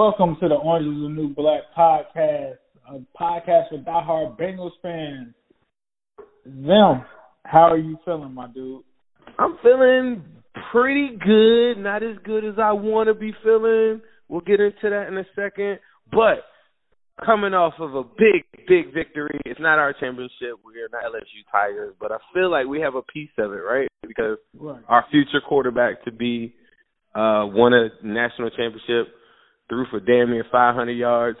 Welcome to the Orange is the New Black podcast, a podcast for diehard Bengals fans. Them, how are you feeling, my dude? I'm feeling pretty good. Not as good as I want to be feeling. We'll get into that in a second. But coming off of a big, big victory, it's not our championship. We're not LSU Tigers, but I feel like we have a piece of it, right? Because Right. our future quarterback to be uh, won a national championship, threw for damn near 500 yards,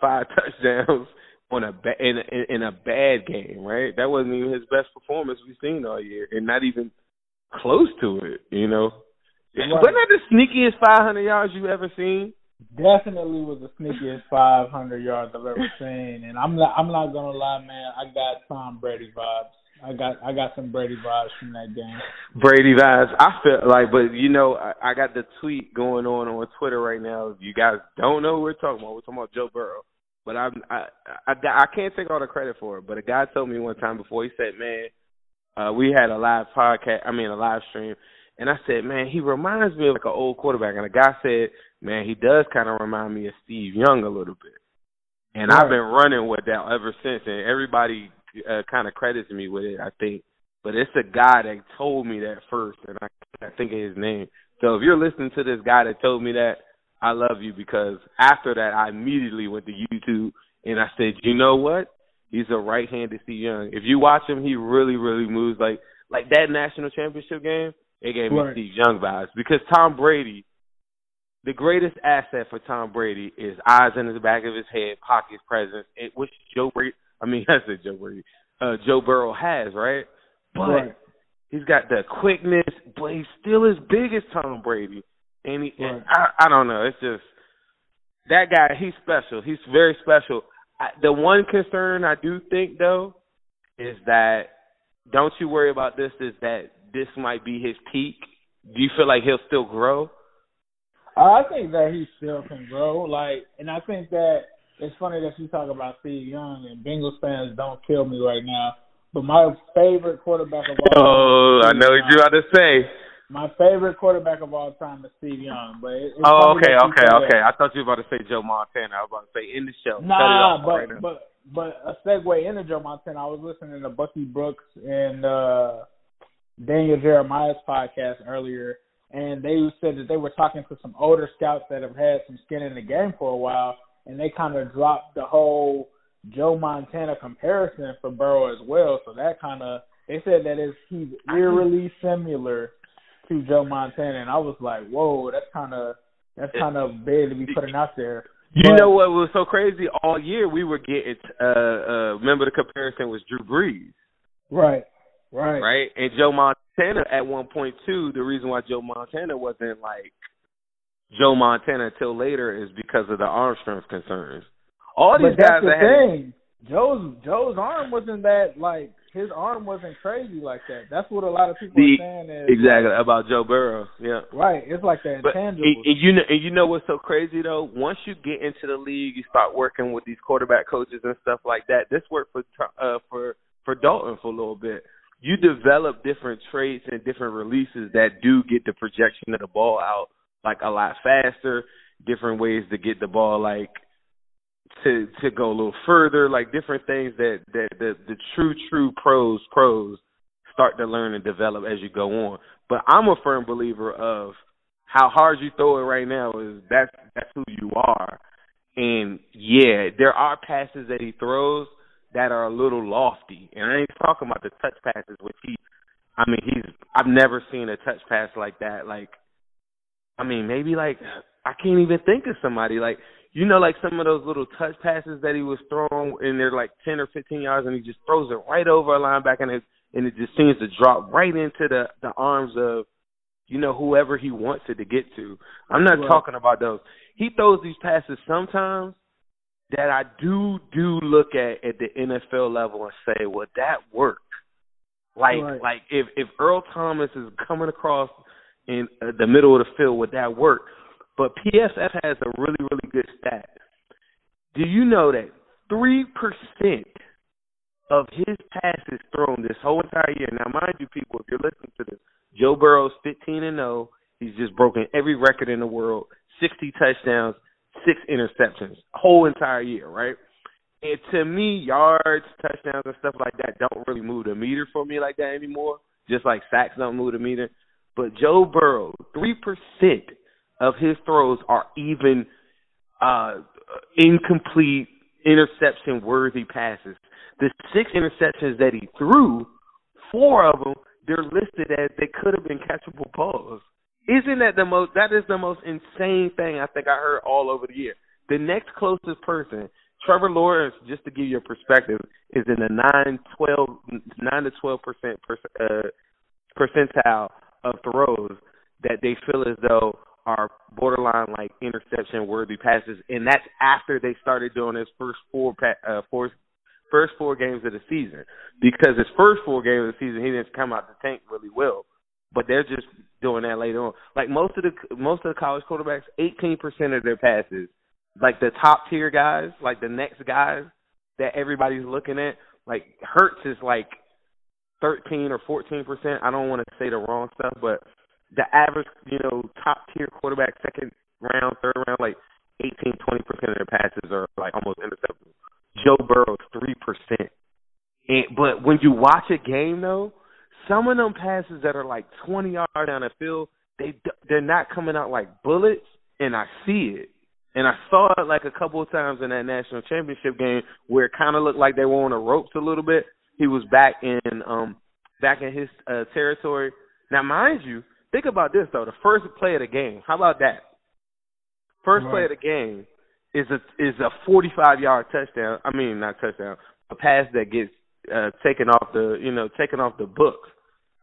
five touchdowns on a ba- in, a, in a bad game, right? That wasn't even his best performance we've seen all year, and not even close to it. You know, Right. wasn't that the sneakiest 500 yards you've ever seen? Definitely was the sneakiest 500 yards I've ever seen, and I'm not. I'm not gonna lie, man. I got Tom Brady vibes. I got. I got some Brady vibes from that game. Brady vibes. I feel like, but you know, I, I got the tweet going on on Twitter right now. If You guys don't know who we're talking about. We're talking about Joe Burrow. But I'm, I, I, I can't take all the credit for it. But a guy told me one time before. He said, "Man, uh, we had a live podcast. I mean, a live stream." And I said, "Man, he reminds me of like an old quarterback." And the guy said, "Man, he does kind of remind me of Steve Young a little bit." And I've been running with that ever since. And everybody uh, kind of credits me with it. I think but it's a guy that told me that first, and I can't think of his name. So if you're listening to this guy that told me that, I love you because after that, I immediately went to YouTube and I said, you know what? He's a right-handed Steve Young. If you watch him, he really, really moves like like that national championship game. It gave me Right. Steve Young vibes because Tom Brady, the greatest asset for Tom Brady is eyes in the back of his head, pocket presence, and which Joe Brady. I mean, I said Joe Brady. Uh, Joe Burrow has right, but Right. he's got the quickness, but he's still as big as Tom Brady. And he, and I, I don't know. It's just that guy. He's special. He's very special. I, the one concern I do think though is that don't you worry about this. Is that this might be his peak? Do you feel like he'll still grow? I think that he still can grow. Like, and I think that it's funny that you talk about Steve Young and Bengals fans don't kill me right now. But my favorite quarterback of all time. Oh, I know what you're about to say. My favorite quarterback of all time is Steve Young. But it, Oh, funny okay, okay, that. okay. I thought you were about to say Joe Montana. I was about to say in the show. Nah, but right but but a segue into Joe Montana. I was listening to Bucky Brooks and uh Daniel Jeremiah's podcast earlier, and they said that they were talking to some older scouts that have had some skin in the game for a while, and they kind of dropped the whole Joe Montana comparison for Burrow as well. So that kind of they said that is he's eerily similar to Joe Montana, and I was like, whoa, that's kind of that's kind of big to be putting out there. You But- know what was so crazy? All year we were getting. Uh, uh, remember the comparison was Drew Brees, Right, right, right? And Joe Montana at one point too. The reason why Joe Montana wasn't like Joe Montana until later is because of the arm strength concerns. All these but that's guys the that had. Joe's Joe's arm wasn't that like his arm wasn't crazy like that. That's what a lot of people The- are saying. Is, Exactly about Joe Burrow. Yeah. Right. It's like the But intangibles. and, and you know, and you know what's so crazy though? Once you get into the league, you start working with these quarterback coaches and stuff like that. This worked for uh, for for Dalton for a little bit. You develop different traits and different releases that do get the projection of the ball out like a lot faster. Different ways to get the ball like to to go a little further. Like different things that that the the true true pros pros start to learn and develop as you go on. But I'm a firm believer of how hard you throw it right now is that's that's who you are. And yeah, there are passes that he throws that are a little lofty. And I ain't talking about the touch passes which he I mean he's I've never seen a touch pass like that. Like I mean maybe like I can't even think of somebody like you know like some of those little touch passes that he was throwing and they're like ten or fifteen yards and he just throws it right over a linebacker and it and it just seems to drop right into the the arms of you know whoever he wants it to get to. I'm not Right. talking about those. He throws these passes sometimes that I do do look at at the NFL level and say, well, that worked. Like Right. like if if Earl Thomas is coming across in uh, the middle of the field, would that work? But PFF has a really really good stat. Do you know that three percent of his passes thrown this whole entire year? Now, mind you, people, if you're listening to this, Joe Burrow's 15 and 0. He's just broken every record in the world: 60 touchdowns, six interceptions, whole entire year, right? And to me, yards, touchdowns, and stuff like that don't really move the meter for me like that anymore. Just like sacks don't move the meter. But Joe Burrow, three percent of his throws are even uh incomplete interception worthy passes. The six interceptions that he threw, four of them they're listed as they could have been catchable balls. Isn't that the most? That is the most insane thing I think I heard all over the year. The next closest person, Trevor Lawrence, just to give you a perspective, is in the nine, twelve, nine to twelve percent uh, percentile of throws that they feel as though are borderline like interception worthy passes, and that's after they started doing his first four pa- uh, four first four games of the season. Because his first four games of the season, he didn't come out the tank really well, but they're just doing that later on. Like most of the most of the college quarterbacks, eighteen percent of their passes, like the top tier guys, like the next guys that everybody's looking at, like Hurts is like thirteen or fourteen percent. I don't want to say the wrong stuff, but the average, you know, top tier quarterback, second round, third round, like 18, 20 percent of their passes are like almost interceptable. Joe Burrow's three percent. And but when you watch a game though, some of them passes that are like twenty yards down the field, they they're not coming out like bullets, and I see it. And I saw it like a couple of times in that national championship game where it kind of looked like they were on the ropes a little bit. He was back in um back in his uh, territory. Now, mind you, think about this though. The first play of the game. How about that? First play of the game is a is a 45 yard touchdown. I mean, not touchdown, a pass that gets uh, taken off the you know taken off the books.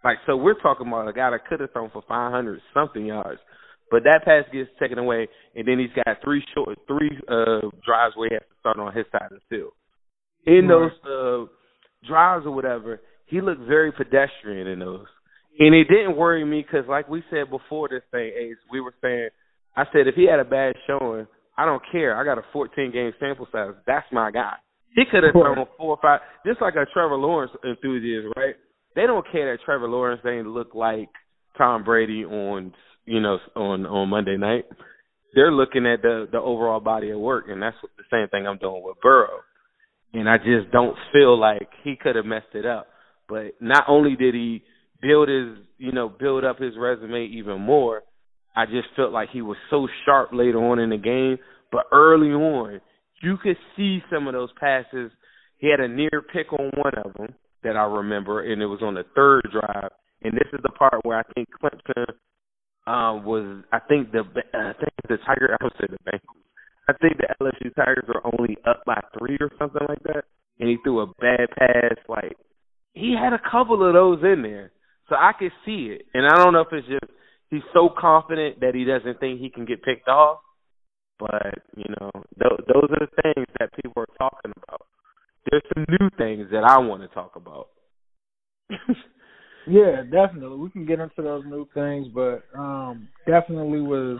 Like so, we're talking about a guy that could have thrown for 500 something yards, but that pass gets taken away, and then he's got three short three uh drives where he has to start on his side of the field. In those uh drives or whatever, he looked very pedestrian in those. And it didn't worry me because, like we said before this thing, Ace, we were saying, I said if he had a bad showing, I don't care. I got a 14 game sample size. That's my guy. He could have thrown four or five, just like a Trevor Lawrence enthusiast, right? They don't care that Trevor Lawrence ain't look like Tom Brady on, you know, on on Monday night. They're looking at the the overall body of work, and that's the same thing I'm doing with Burrow. And I just don't feel like he could have messed it up. But not only did he build his, you know, build up his resume even more, I just felt like he was so sharp later on in the game. But early on, you could see some of those passes. He had a near pick on one of them that I remember, and it was on the third drive. And this is the part where I think Clemson um, was. I think the I think the Tiger. I would say the Bengals. I think the LSU Tigers were only up by three or something like that, and he threw a bad pass. Like he had a couple of those in there, so I could see it. And I don't know if it's just he's so confident that he doesn't think he can get picked off. But you know, th- those are the things that people are talking about. There's some new things that I want to talk about. yeah, definitely. We can get into those new things, but um definitely was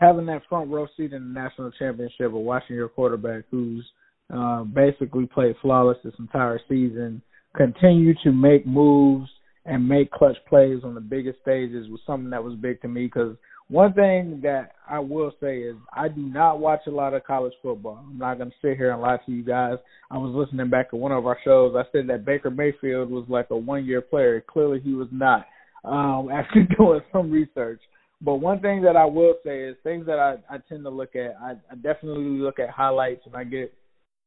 having that front row seat in the national championship of watching your quarterback who's uh, basically played flawless this entire season, continue to make moves and make clutch plays on the biggest stages was something that was big to me because one thing that I will say is I do not watch a lot of college football. I'm not going to sit here and lie to you guys. I was listening back to one of our shows. I said that Baker Mayfield was like a one year player. Clearly, he was not. Um, after doing some research. But one thing that I will say is things that I, I tend to look at. I, I definitely look at highlights, and I get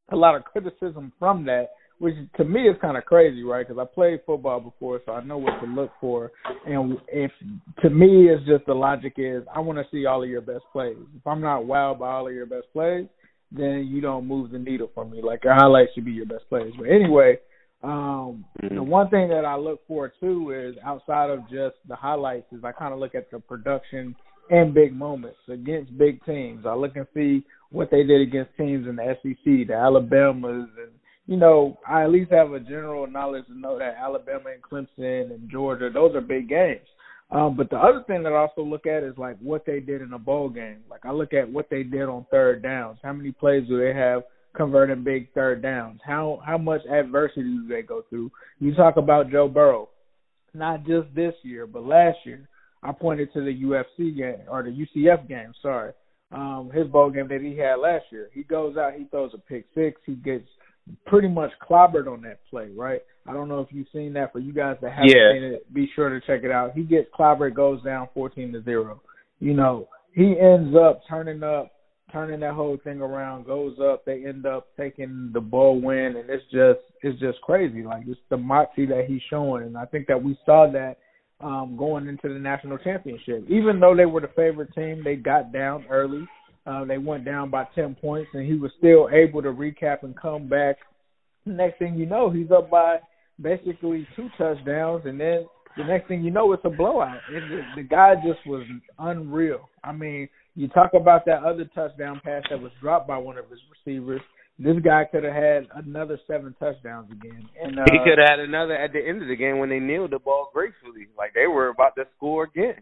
a lot of criticism from that which to me is kind of crazy, right? Because I played football before, so I know what to look for. And if to me, it's just the logic is I want to see all of your best plays. If I'm not wowed by all of your best plays, then you don't move the needle for me. Like your highlights should be your best plays. But anyway, um, mm-hmm. the one thing that I look for too is outside of just the highlights is I kind of look at the production and big moments against big teams. I look and see what they did against teams in the SEC, the Alabamas and you know, I at least have a general knowledge to know that Alabama and Clemson and Georgia, those are big games. Um, but the other thing that I also look at is like what they did in a bowl game. Like I look at what they did on third downs. How many plays do they have converting big third downs? How how much adversity do they go through? You talk about Joe Burrow, not just this year, but last year. I pointed to the UFC game or the UCF game. Sorry, um, his bowl game that he had last year. He goes out, he throws a pick six, he gets pretty much clobbered on that play, right? I don't know if you've seen that. For you guys that haven't yeah. seen it, be sure to check it out. He gets clobbered, goes down fourteen to zero. You know, he ends up turning up, turning that whole thing around, goes up. They end up taking the bowl win, and it's just it's just crazy. Like it's the moxie that he's showing, and I think that we saw that um, going into the national championship. Even though they were the favorite team, they got down early uh, they went down by 10 points, and he was still able to recap and come back. Next thing you know, he's up by basically two touchdowns, and then the next thing you know, it's a blowout. It, the, the guy just was unreal. I mean, you talk about that other touchdown pass that was dropped by one of his receivers. This guy could have had another seven touchdowns again. And uh, he could have had another at the end of the game when they kneeled the ball gracefully, like they were about to score again.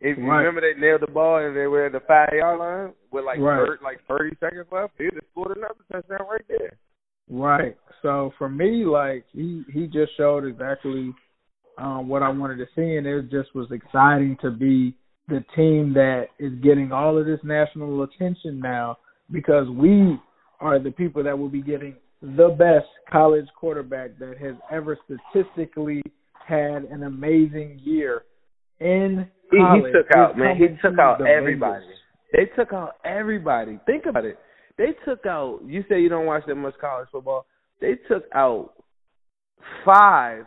If you right. remember, they nailed the ball and they were at the five yard line with like right. 30, like thirty seconds left. He just scored another touchdown right there. Right. So for me, like he he just showed exactly um, what I wanted to see, and it just was exciting to be the team that is getting all of this national attention now because we are the people that will be getting the best college quarterback that has ever statistically had an amazing year in he, he took out man. He took out everybody. They took out everybody. Think about it. They took out. You say you don't watch that much college football. They took out five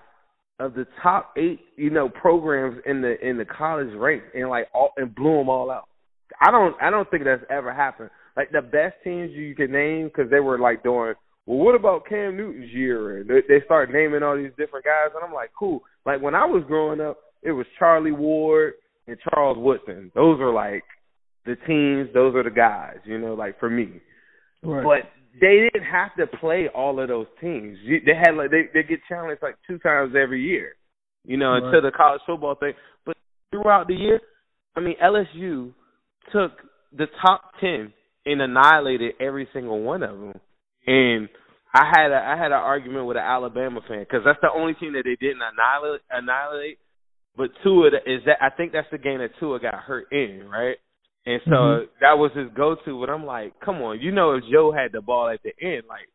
of the top eight, you know, programs in the in the college rank, and like all and blew them all out. I don't I don't think that's ever happened. Like the best teams you can name because they were like doing. Well, what about Cam Newton's year? And they, they start naming all these different guys, and I'm like, cool. Like when I was growing up, it was Charlie Ward, and Charles Woodson. Those are like the teams. Those are the guys. You know, like for me. Right. But they didn't have to play all of those teams. They had like they they get challenged like two times every year. You know, right. until the college football thing. But throughout the year, I mean, LSU took the top ten and annihilated every single one of them. And I had a I had an argument with an Alabama fan because that's the only team that they didn't annihilate annihilate but Tua is that I think that's the game that Tua got hurt in, right? And so mm-hmm. that was his go-to. But I'm like, come on, you know, if Joe had the ball at the end, like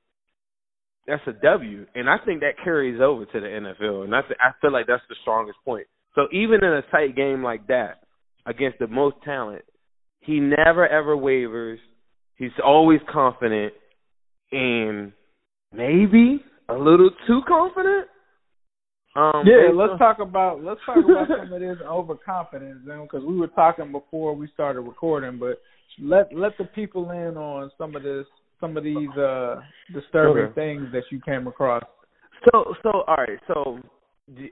that's a W, and I think that carries over to the NFL, and I th- I feel like that's the strongest point. So even in a tight game like that against the most talent, he never ever wavers. He's always confident, and maybe a little too confident. Um, yeah, let's talk about let's talk about some of this overconfidence, then, because we were talking before we started recording. But let let the people in on some of this, some of these uh disturbing okay. things that you came across. So so all right, so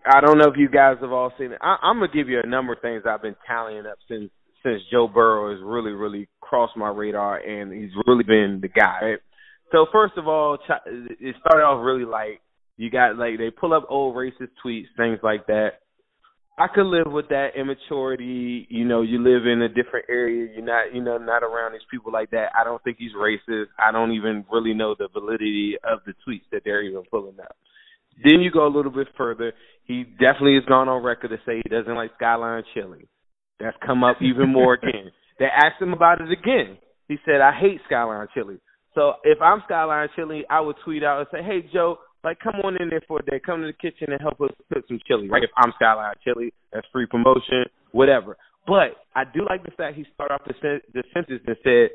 I don't know if you guys have all seen it. I, I'm gonna give you a number of things I've been tallying up since since Joe Burrow has really really crossed my radar and he's really been the guy. Right? So first of all, it started off really like You got like they pull up old racist tweets, things like that. I could live with that immaturity. You know, you live in a different area. You're not, you know, not around these people like that. I don't think he's racist. I don't even really know the validity of the tweets that they're even pulling up. Then you go a little bit further. He definitely has gone on record to say he doesn't like Skyline Chili. That's come up even more again. They asked him about it again. He said, "I hate Skyline Chili." So if I'm Skyline Chili, I would tweet out and say, "Hey Joe, like come on in there for a day. Come to the kitchen and help us cook some chili. Right? If I'm Skyline Chili, that's free promotion, whatever." But I do like the fact he started off the, sen- the sentence and said,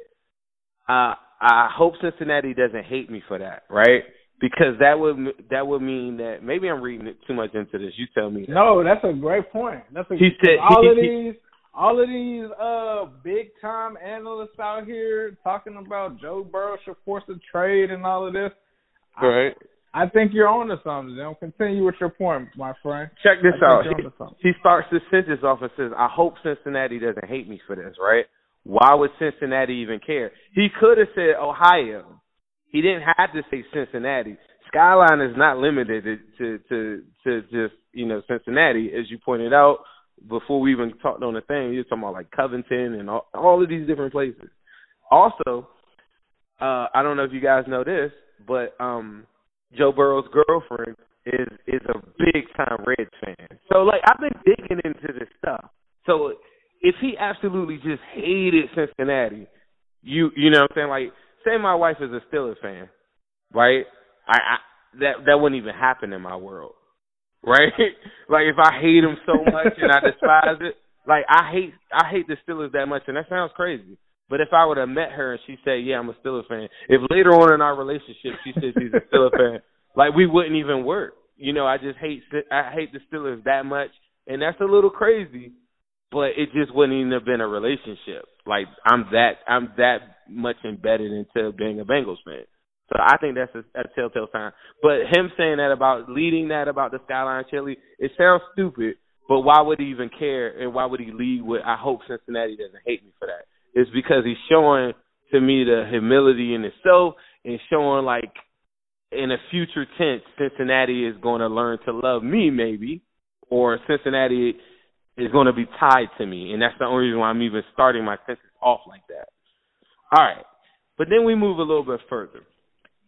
uh, "I hope Cincinnati doesn't hate me for that." Right? Because that would that would mean that maybe I'm reading it too much into this. You tell me. That. No, that's a great point. That's a, he said all he, of these all of these uh big time analysts out here talking about Joe Burrow should force a trade and all of this. Right. I, I think you're on to something. Continue with your point, my friend. Check this out. He, he starts the sentence off and says, "I hope Cincinnati doesn't hate me for this." Right? Why would Cincinnati even care? He could have said Ohio. He didn't have to say Cincinnati. Skyline is not limited to to to just you know Cincinnati, as you pointed out before we even talked on the thing, you're talking about like Covington and all, all of these different places. Also, uh, I don't know if you guys know this, but um, Joe Burrow's girlfriend is is a big time Reds fan. So like I've been digging into this stuff. So if he absolutely just hated Cincinnati, you you know what I'm saying? Like say my wife is a Steelers fan, right? I, I that that wouldn't even happen in my world right? like if I hate them so much and I despise it, like I hate I hate the Steelers that much, and that sounds crazy. But if I would have met her and she said, "Yeah, I'm a Steelers fan," if later on in our relationship she said she's a Steelers fan, like we wouldn't even work. You know, I just hate I hate the Steelers that much, and that's a little crazy. But it just wouldn't even have been a relationship. Like I'm that I'm that much embedded into being a Bengals fan. So I think that's a, a telltale sign. But him saying that about leading that about the Skyline Chili, it sounds stupid. But why would he even care? And why would he lead with? I hope Cincinnati doesn't hate me for that. It's because he's showing to me the humility in itself and showing like in a future tense, Cincinnati is going to learn to love me, maybe, or Cincinnati is going to be tied to me, and that's the only reason why I'm even starting my sentence off like that. All right, but then we move a little bit further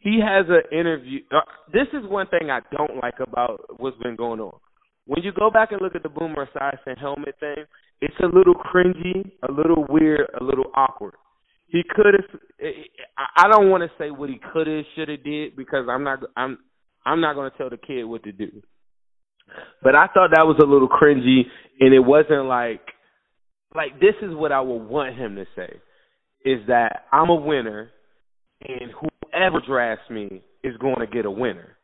he has an interview. Uh, this is one thing I don't like about what's been going on. When you go back and look at the Boomer Esiason helmet thing, it's a little cringy, a little weird, a little awkward. He could have. Eh, eh, I don't want to say what he could have, should have did because I'm not. I'm. I'm not going to tell the kid what to do. But I thought that was a little cringy, and it wasn't like. Like this is what I would want him to say, is that I'm a winner, and whoever drafts me is going to get a winner.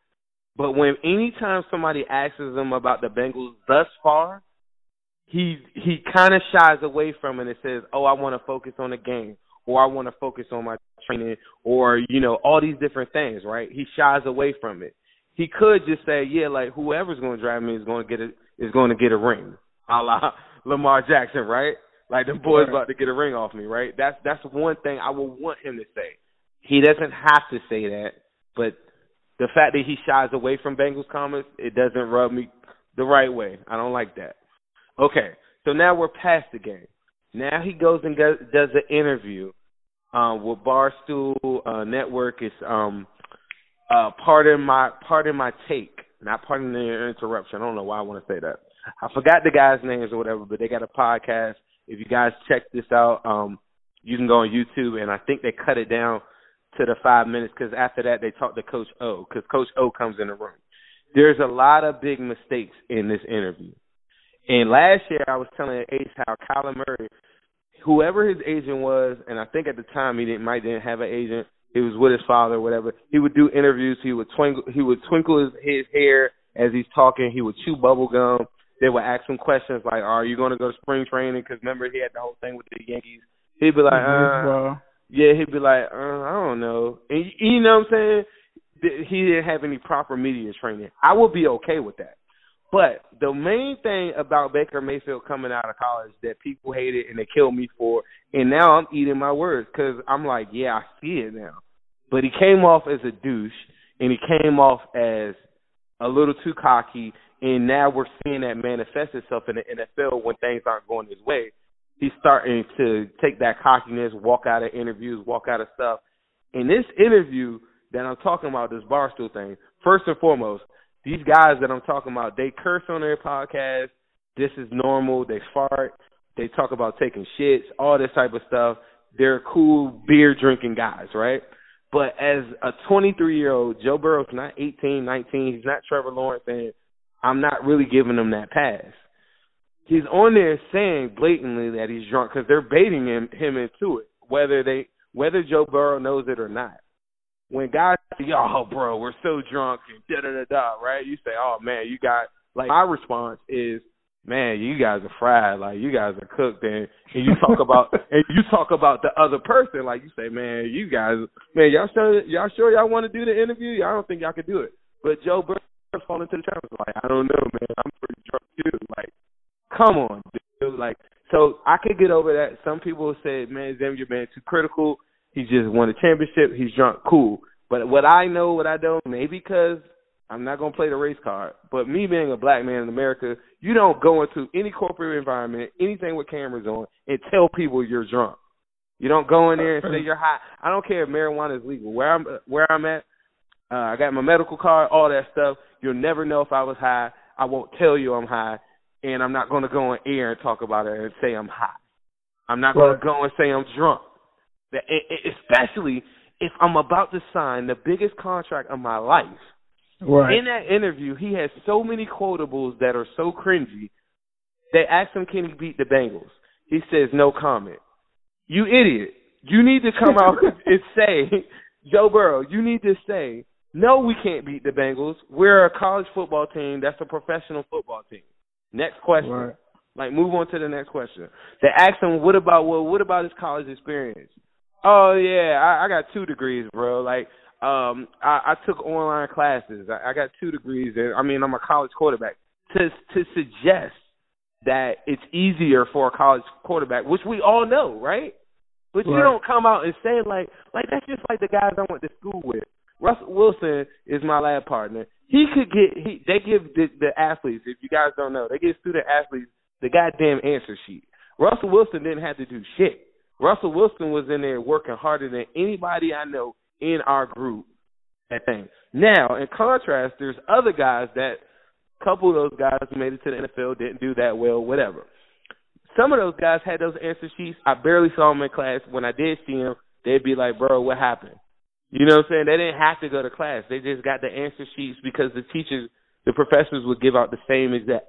But when anytime somebody asks him about the Bengals thus far, he he kind of shies away from it and says, "Oh, I want to focus on the game, or I want to focus on my training, or you know, all these different things." Right? He shies away from it. He could just say, "Yeah, like whoever's going to draft me is going to get a is going to get a ring, a la Lamar Jackson, right? Like the boys about to get a ring off me, right? That's that's one thing I would want him to say. He doesn't have to say that, but the fact that he shies away from Bengals comments, it doesn't rub me the right way. I don't like that. Okay, so now we're past the game. Now he goes and does, does an interview um, with Barstool uh, Network. It's um, uh, pardon my pardon my take, not pardon the interruption. I don't know why I want to say that. I forgot the guys' names or whatever, but they got a podcast. If you guys check this out, um, you can go on YouTube, and I think they cut it down to the five minutes because after that they talk to Coach O because Coach O comes in the room. There's a lot of big mistakes in this interview. And last year I was telling Ace how Kyler Murray, whoever his agent was, and I think at the time he didn't might didn't have an agent. He was with his father or whatever. He would do interviews. He would twinkle. He would twinkle his, his hair as he's talking. He would chew bubble gum. They would ask him questions like, "Are you going to go to spring training?" Because remember he had the whole thing with the Yankees. He'd be like, mm-hmm, "Uh, yeah, he'd be like, uh, I don't know. And you know what I'm saying? He didn't have any proper media training. I would be okay with that. But the main thing about Baker Mayfield coming out of college that people hated and they killed me for, and now I'm eating my words because I'm like, yeah, I see it now. But he came off as a douche, and he came off as a little too cocky, and now we're seeing that manifest itself in the NFL when things aren't going his way. He's starting to take that cockiness, walk out of interviews, walk out of stuff. In this interview that I'm talking about, this barstool thing, first and foremost, these guys that I'm talking about, they curse on their podcast. This is normal. They fart. They talk about taking shits, all this type of stuff. They're cool beer drinking guys, right? But as a 23 year old, Joe Burrow's not 18, 19. He's not Trevor Lawrence, and I'm not really giving him that pass. He's on there saying blatantly that he's drunk because they're baiting him him into it, whether they whether Joe Burrow knows it or not. When guys "Oh, bro, we're so drunk," and da da da da, right? You say, "Oh man, you got." Like my response is, man, you guys are fried. Like you guys are cooked, and, and you talk about and you talk about the other person. Like you say, man, you guys, man, y'all sure y'all sure y'all want to do the interview? Y'all don't think y'all can do it. But Joe Burrow falling into the trap. Like I don't know, man. I'm pretty drunk too. Like, come on, dude. Like, so I could get over that. Some people say, man, Zim, you're being too critical. He just won a championship. He's drunk. Cool. But what I know, what I don't, maybe because I'm not gonna play the race card, but me being a black man in America, you don't go into any corporate environment, anything with cameras on, and tell people you're drunk. You don't go in there and say you're high. I don't care if marijuana is legal. Where I'm where I'm at, uh, I got my medical card, all that stuff. You'll never know if I was high. I won't tell you I'm high, and I'm not gonna go on air and talk about it and say I'm high. I'm not gonna go and say I'm drunk. Especially if I'm about to sign the biggest contract of my life Right. In that interview, he has so many quotables that are so cringy. They asked him, "Can he beat the Bengals?" He says, "No comment." You idiot! You need to come out and say, Joe Burrow, you need to say, "No, we can't beat the Bengals. We're a college football team. That's a professional football team." Next question. Right. Like, move on to the next question. They asked him, "What about well? What about his college experience?" Oh yeah, I, I got two degrees, bro. Like um, I, I took online classes. I, I got two degrees. And, I mean, I'm a college quarterback. To to suggest that it's easier for a college quarterback, which we all know, right? But right. you don't come out and say like like that's just like the guys I went to school with. Russell Wilson is my lab partner. He could get he they give the, the athletes, if you guys don't know, they give student athletes the goddamn answer sheet. Russell Wilson didn't have to do shit. Russell Wilson was in there working harder than anybody I know in our group that thing. Now, in contrast, there's other guys that a couple of those guys made it to the NFL, didn't do that well, whatever. Some of those guys had those answer sheets. I barely saw them in class. When I did see them, they'd be like, "Bro, what happened?" You know what I'm saying? They didn't have to go to class. They just got the answer sheets because the teachers, the professors would give out the same exact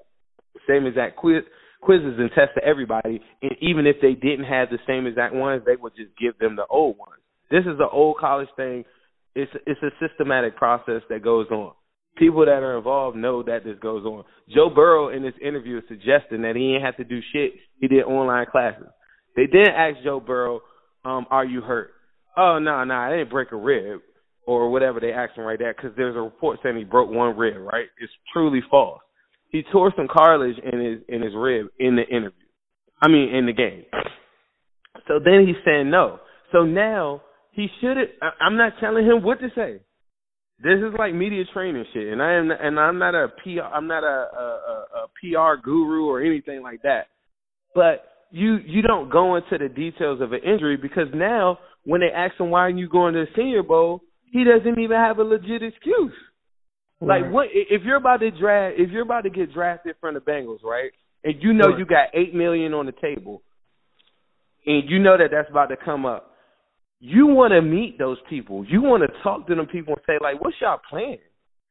same exact quiz quizzes and tests to everybody. And even if they didn't have the same exact ones, they would just give them the old ones. This is an old college thing. It's it's a systematic process that goes on. People that are involved know that this goes on. Joe Burrow in this interview is suggesting that he ain't have to do shit. He did online classes. They then asked Joe Burrow, um, "Are you hurt?" Oh no, no, I didn't break a rib or whatever they asked him right there because there's a report saying he broke one rib. Right? It's truly false. He tore some cartilage in his in his rib in the interview. I mean, in the game. So then he's saying no. So now he should. I'm not telling him what to say. This is like media training shit, and I am, and I'm not a PR. I'm not a, a, a PR guru or anything like that. But you you don't go into the details of an injury because now when they ask him why are you going to the Senior Bowl, he doesn't even have a legit excuse. Right. Like what if you're about to draft if you're about to get drafted from the Bengals, right? And you know you got eight million on the table, and you know that that's about to come up you want to meet those people. You want to talk to them people and say, like, what's y'all plan?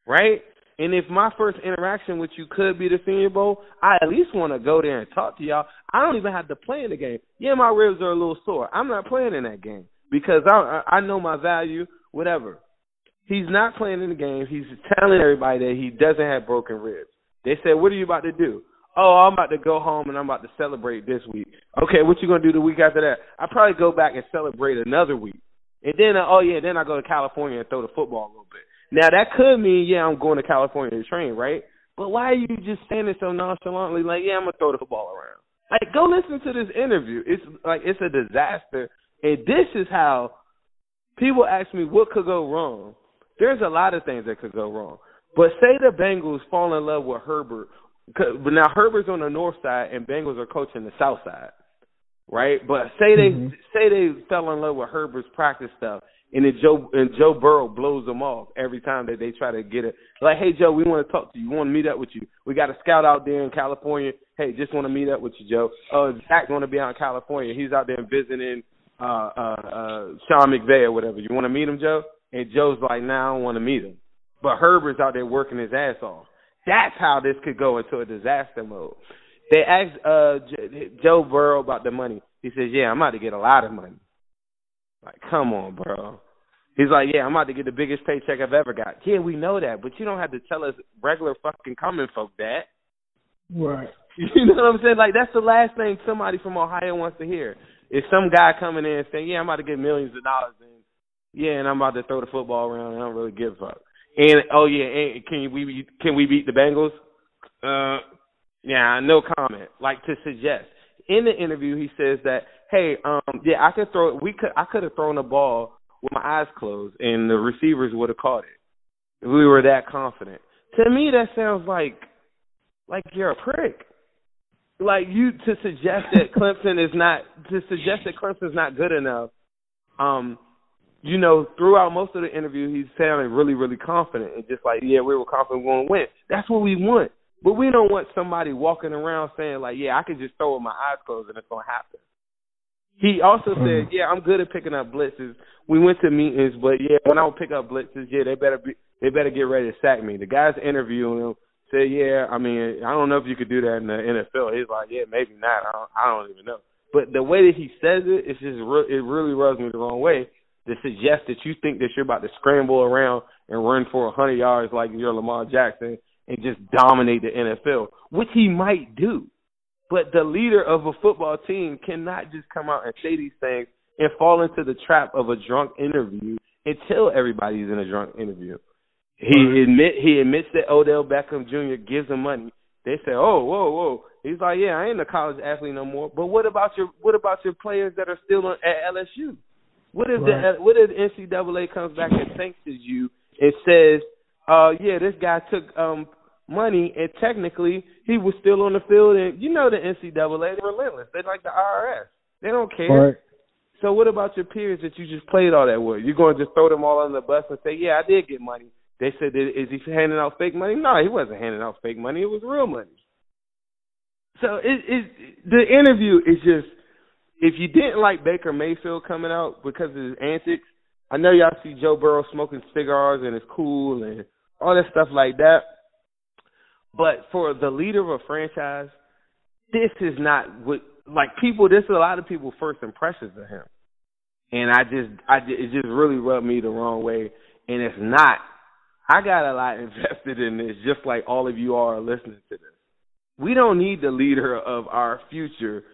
Right? And if my first interaction with you could be the Senior Bowl, I at least want to go there and talk to y'all. I don't even have to play in the game. Yeah, my ribs are a little sore. I'm not playing in that game because I I know my value. Whatever. He's not playing in the game. He's telling everybody that he doesn't have broken ribs. They said, "What are you about to do?" oh, I'm about to go home and I'm about to celebrate this week. Okay, what you gonna do the week after that? I probably go back and celebrate another week, and then uh, oh yeah, then I go to California and throw the football a little bit. Now that could mean yeah, I'm going to California to train, right? But why are you just standing so nonchalantly like yeah, I'm gonna throw the football around? Like go listen to this interview. It's like it's a disaster, and this is how people ask me what could go wrong. There's a lot of things that could go wrong. But say the Bengals fall in love with Herbert, but now Herbert's on the north side and Bengals are coaching the south side, right? But say they mm-hmm. say they fell in love with Herbert's practice stuff, and then Joe and Joe Burrow blows them off every time that they try to get it. Like, hey Joe, we want to talk to you. We want to meet up with you. We got a scout out there in California. Hey, just want to meet up with you, Joe. Oh, uh, Zach want to be out in California. He's out there visiting uh uh uh Sean McVay or whatever. You want to meet him, Joe? And Joe's like, nah, I don't want to meet him. But Herbert's out there working his ass off. That's how this could go into a disaster mode. They asked uh J- Joe Burrow about the money. He says, "Yeah, I'm about to get a lot of money." Like, come on, bro. He's like, "Yeah, I'm about to get the biggest paycheck I've ever got." Yeah, we know that, but you don't have to tell us regular fucking common folk that. Right. You know what I'm saying? Like that's the last thing somebody from Ohio wants to hear. Is some guy coming in and saying, "Yeah, I'm about to get millions of dollars and yeah, and I'm about to throw the football around and I don't really give a fuck." And oh yeah, and can we can we beat the Bengals? Uh, yeah, no comment. Like to suggest in the interview, he says that hey, um, yeah, I could throw we could I could have thrown the ball with my eyes closed and the receivers would have caught it. If we were that confident. To me, that sounds like like you're a prick. Like you to suggest that Clemson is not to suggest that Clemson's not good enough. Um, you know, throughout most of the interview, he's sounding really, really confident and just like, yeah, we were confident we're going to win. That's what we want. But we don't want somebody walking around saying like, yeah, I can just throw with my eyes closed and it's going to happen. He also mm-hmm. said, yeah, I'm good at picking up blitzes. We went to meetings, but yeah, when I would pick up blitzes, yeah, they better be, they better get ready to sack me. The guys interviewing him said, yeah, I mean, I don't know if you could do that in the NFL. He's like, yeah, maybe not. I don't, I don't even know. But the way that he says it, it's just re- it really rubs me the wrong way to suggest that you think that you're about to scramble around and run for a 100 yards like you're Lamar Jackson and just dominate the NFL, which he might do. But the leader of a football team cannot just come out and say these things and fall into the trap of a drunk interview until everybody's in a drunk interview. He admit he admits that Odell Beckham Jr. gives him money. They say, "Oh, whoa, whoa." He's like, "Yeah, I ain't a college athlete no more." But what about your what about your players that are still at LSU? What if right. the what if the NCAA comes back and thanks to you and says, "Uh, yeah, this guy took um money and technically he was still on the field and you know the NCAA they're relentless. They're like the IRS. They don't care. Right. So what about your peers that you just played all that with? You're going to just throw them all on the bus and say, "Yeah, I did get money." They said, "Is he handing out fake money?" No, he wasn't handing out fake money. It was real money. So it, it the interview is just if you didn't like Baker Mayfield coming out because of his antics, I know y'all see Joe Burrow smoking cigars and it's cool and all that stuff like that. But for the leader of a franchise, this is not what like people. This is a lot of people first impressions of him, and I just, I it just really rubbed me the wrong way. And it's not. I got a lot invested in this, just like all of you are listening to this. We don't need the leader of our future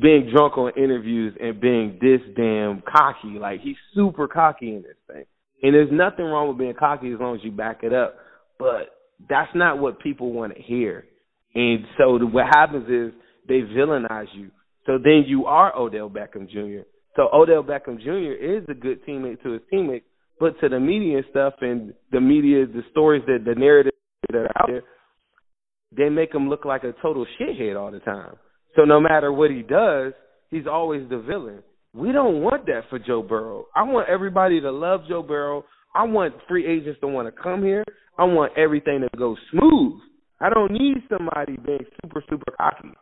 being drunk on interviews and being this damn cocky. Like he's super cocky in this thing. And there's nothing wrong with being cocky as long as you back it up. But that's not what people want to hear. And so what happens is they villainize you. So then you are Odell Beckham Jr. So Odell Beckham Jr. is a good teammate to his teammates, but to the media and stuff and the media, the stories that the narratives that are out there, they make him look like a total shithead all the time. So no matter what he does, he's always the villain. We don't want that for Joe Burrow. I want everybody to love Joe Burrow. I want free agents to want to come here. I want everything to go smooth. I don't need somebody being super super cocky.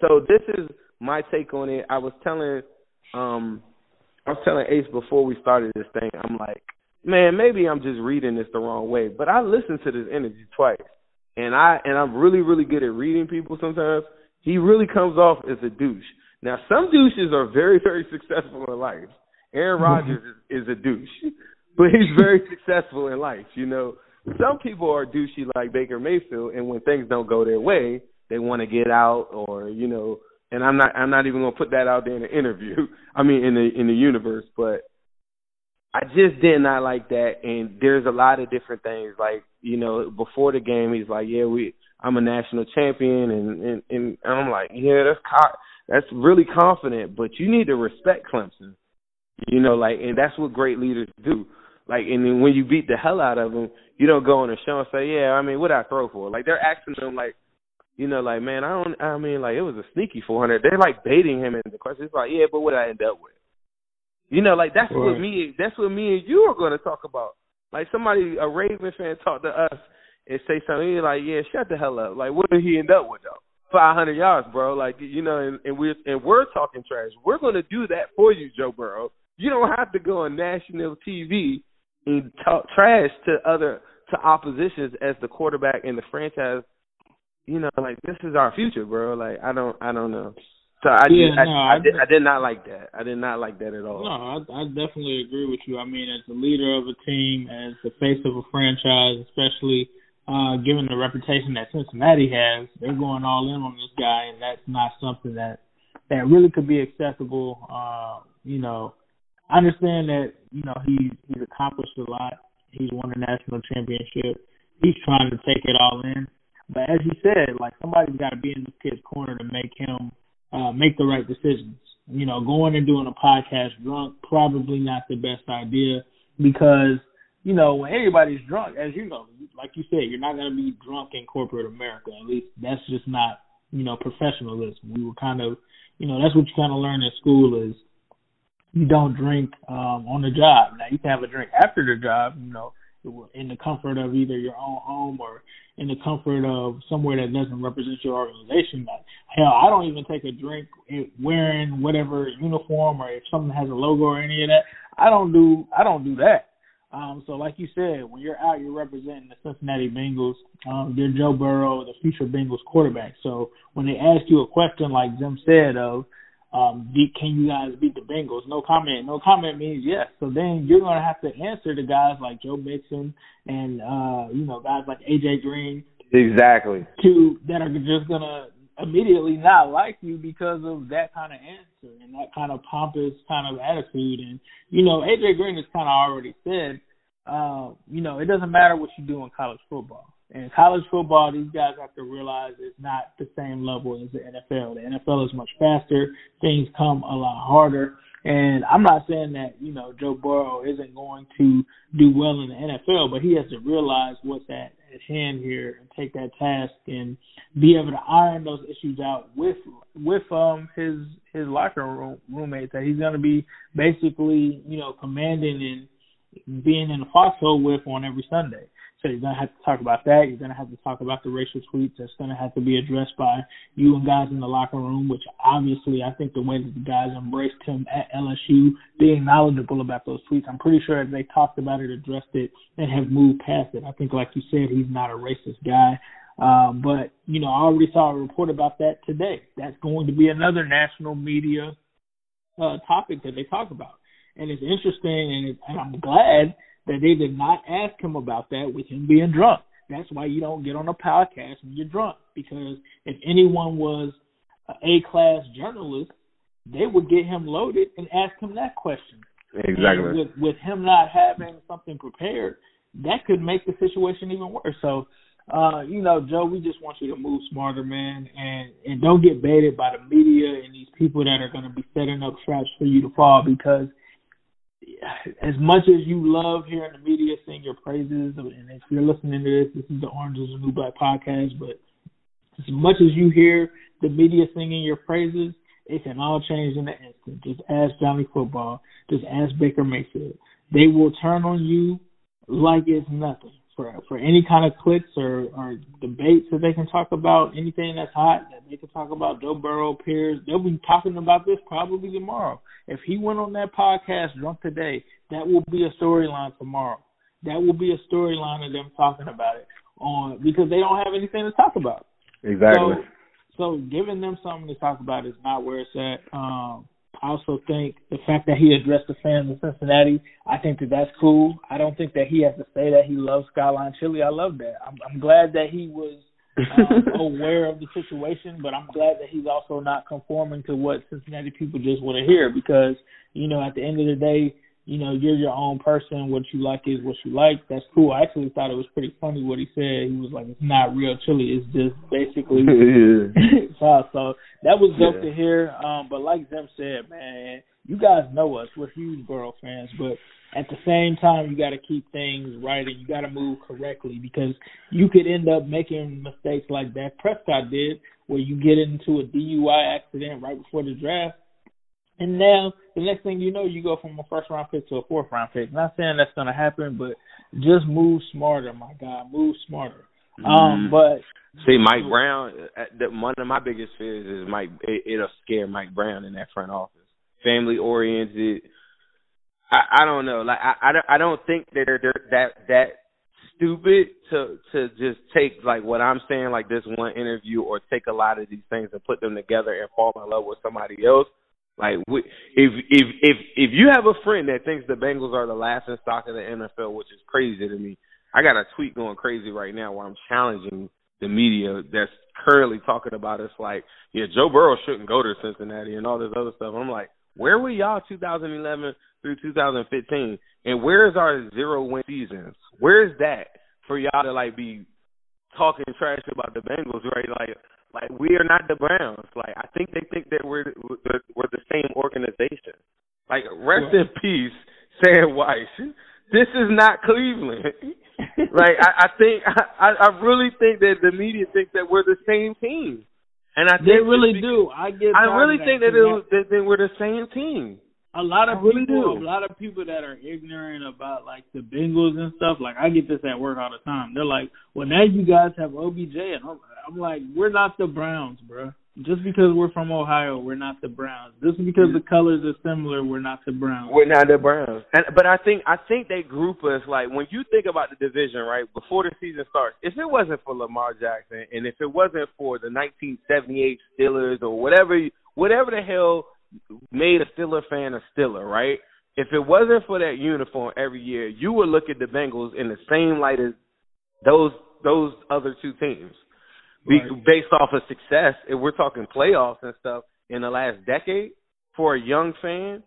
So this is my take on it. I was telling um I was telling Ace before we started this thing, I'm like, man, maybe I'm just reading this the wrong way. But I listened to this interview twice. And I and I'm really, really good at reading people sometimes he really comes off as a douche. Now, some douches are very, very successful in life. Aaron mm-hmm. Rodgers is, is a douche, but he's very successful in life. You know, some people are douchey like Baker Mayfield, and when things don't go their way, they want to get out, or you know. And I'm not, I'm not even gonna put that out there in the interview. I mean, in the in the universe, but I just did not like that. And there's a lot of different things. Like you know, before the game, he's like, "Yeah, we I'm a national champion, and and, and I'm like, yeah, that's co- that's really confident, but you need to respect Clemson. You know, like, and that's what great leaders do. Like, and then when you beat the hell out of them, you don't go on the show and say, "Yeah, I mean, what I throw for?" Like they're asking them, like, you know, like, man, I don't. I mean, like it was a sneaky 400. They're like baiting him into the question. It's like, yeah, but what I end up with? You know, like that's right. what me. That's what me and you are going to talk about. Like somebody, a Raven fan, talk to us and say something. Like, yeah, shut the hell up. Like, what did he end up with though? 500 yards, bro. Like, you know, and, and we're and we're talking trash. We're going to do that for you, Joe Burrow. You don't have to go on national TV and talk trash to other to oppositions as the quarterback in the franchise. You know, like this is our future, bro. Like I don't, I don't know. So I, yeah, I, no, I, I, did, I did not like that. I did not like that at all. No, I, I definitely agree with you. I mean, as the leader of a team, as the face of a franchise, especially uh, given the reputation that Cincinnati has, they're going all in on this guy, and that's not something that that really could be acceptable. Uh, you know, I understand that you know he he's accomplished a lot. He's won a national championship. He's trying to take it all in. But as you said, like somebody's got to be in this kid's corner to make him uh, make the right decisions. You know, going and doing a podcast drunk probably not the best idea because you know when everybody's drunk, as you know, like you said, you're not going to be drunk in corporate America. At least that's just not you know professionalism. We were kind of you know that's what you kind of learn in school is you don't drink um on the job. Now you can have a drink after the job, you know, in the comfort of either your own home or in the comfort of somewhere that doesn't represent your organization. Hell, I don't even take a drink wearing whatever uniform or if something has a logo or any of that. I don't do I don't do that. Um, so like you said, when you're out, you're representing the Cincinnati Bengals. Um, you're Joe Burrow, the future Bengals quarterback. So when they ask you a question like Jim said of um, can you guys beat the Bengals? No comment. No comment means yes. So then you're going to have to answer to guys like Joe Mixon and uh, you know guys like AJ Green. Exactly. To that are just going to immediately not like you because of that kind of answer and that kind of pompous kind of attitude. And you know AJ Green has kind of already said, uh, you know, it doesn't matter what you do in college football in college football, these guys have to realize it's not the same level as the NFL. The NFL is much faster. Things come a lot harder. And I'm not saying that, you know, Joe Burrow isn't going to do well in the NFL, but he has to realize what's at, at hand here and take that task and be able to iron those issues out with with um his his locker room roommates that he's gonna be basically, you know, commanding and being in the foxhole with on every Sunday. So you're gonna have to talk about that. You're gonna have to talk about the racial tweets. That's gonna have to be addressed by you and guys in the locker room. Which obviously, I think the way that the guys embraced him at LSU, being knowledgeable about those tweets, I'm pretty sure they talked about it, addressed it, and have moved past it. I think, like you said, he's not a racist guy. Um, but you know, I already saw a report about that today. That's going to be another national media uh, topic that they talk about, and it's interesting, and, it, and I'm glad that they did not ask him about that with him being drunk. That's why you don't get on a podcast when you're drunk. Because if anyone was a A class journalist, they would get him loaded and ask him that question. Exactly. And with with him not having something prepared, that could make the situation even worse. So, uh, you know, Joe, we just want you to move smarter, man, and and don't get baited by the media and these people that are going to be setting up traps for you to fall because as much as you love hearing the media sing your praises, and if you're listening to this, this is the Orange is the New Black podcast, but as much as you hear the media singing your praises, it can all change in an instant. Just ask Johnny Football. Just ask Baker Mayfield. They will turn on you like it's nothing for for any kind of clicks or, or debates that they can talk about, anything that's hot that they can talk about. Joe Burrow appears. They'll be talking about this probably tomorrow. If he went on that podcast drunk today, that will be a storyline tomorrow. That will be a storyline of them talking about it on because they don't have anything to talk about. Exactly. So, so giving them something to talk about is not where it's at. Um, also think the fact that he addressed the fans in Cincinnati, I think that that's cool. I don't think that he has to say that he loves Skyline Chili. I love that. I'm, I'm glad that he was um, aware of the situation, but I'm glad that he's also not conforming to what Cincinnati people just want to hear because, you know, at the end of the day, you know, you're your own person. What you like is what you like. That's cool. I actually thought it was pretty funny what he said. He was like, "It's not real chili. It's just basically." so, so that was dope yeah. to hear. Um, but like Zim said, man, you guys know us. We're huge Burrow fans, but at the same time, you got to keep things right and you got to move correctly because you could end up making mistakes like Dak Prescott did, where you get into a DUI accident right before the draft. And now the next thing you know, you go from a first round pick to a fourth round pick. Not saying that's going to happen, but just move smarter, my guy. Move smarter. Um, mm-hmm. Um, but see, Mike Brown. Uh, one of my biggest fears is Mike. It, it'll scare Mike Brown in that front office. Family oriented I, I don't know. Like I, I don't, I don't think that they're, they're that that stupid to to just take like what I'm saying like this one interview or take a lot of these things and put them together and fall in love with somebody else. Like if if if if you have a friend that thinks the Bengals are the last in stock of the NFL, which is crazy to me, I got a tweet going crazy right now where I'm challenging the media that's currently talking about it's like, yeah, Joe Burrow shouldn't go to Cincinnati and all this other stuff. I'm like, where were y'all 2011 through 2015? And where's our zero win seasons? Where's that for y'all to like be talking trash about the Bengals, right? Like, like we are not the Browns. Like, I think they think that we're we're the same organization. Like, rest in peace, Sam Wyche. This is not Cleveland. like, I, I think I, I really think that the media thinks that we're the same team. And I they really do. I get. I really think that, it that we're the same team. A lot of really people, do. a lot of people that are ignorant about like the Bengals and stuff. Like I get this at work all the time. They're like, "Well, now you guys have OBJ," and I'm, I'm like, "We're not the Browns, bro." Just because we're from Ohio, we're not the Browns. Just because the colors are similar, we're not the Browns. We're not the Browns. And but I think I think they group us like when you think about the division, right? Before the season starts, if it wasn't for Lamar Jackson and if it wasn't for the 1978 Steelers or whatever whatever the hell made a Steeler fan a Steeler, right? If it wasn't for that uniform every year, you would look at the Bengals in the same light as those those other two teams right. based off of success, if we're talking playoffs and stuff in the last decade for a young fan,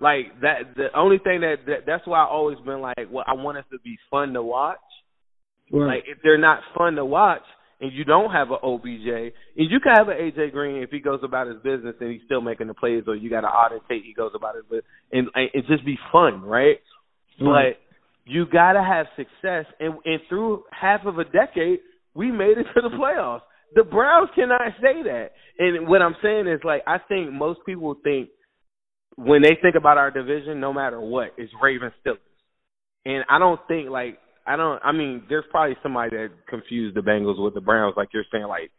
like that the only thing that, that that's why I always been like, well, I want us to be fun to watch. Right. Like if they're not fun to watch and you don't have an OBJ, and you can have an AJ Green if he goes about his business and he's still making the plays, or you got an Auden Tate he goes about his business, and, and it just be fun, right? right? But you gotta have success, and and through half of a decade, we made it to the playoffs. The Browns cannot say that. And what I'm saying is like I think most people think when they think about our division, no matter what, it's Ravens Steelers. And I don't think like I don't I mean, there's probably somebody that confused the Bengals with the Browns, like you're saying, like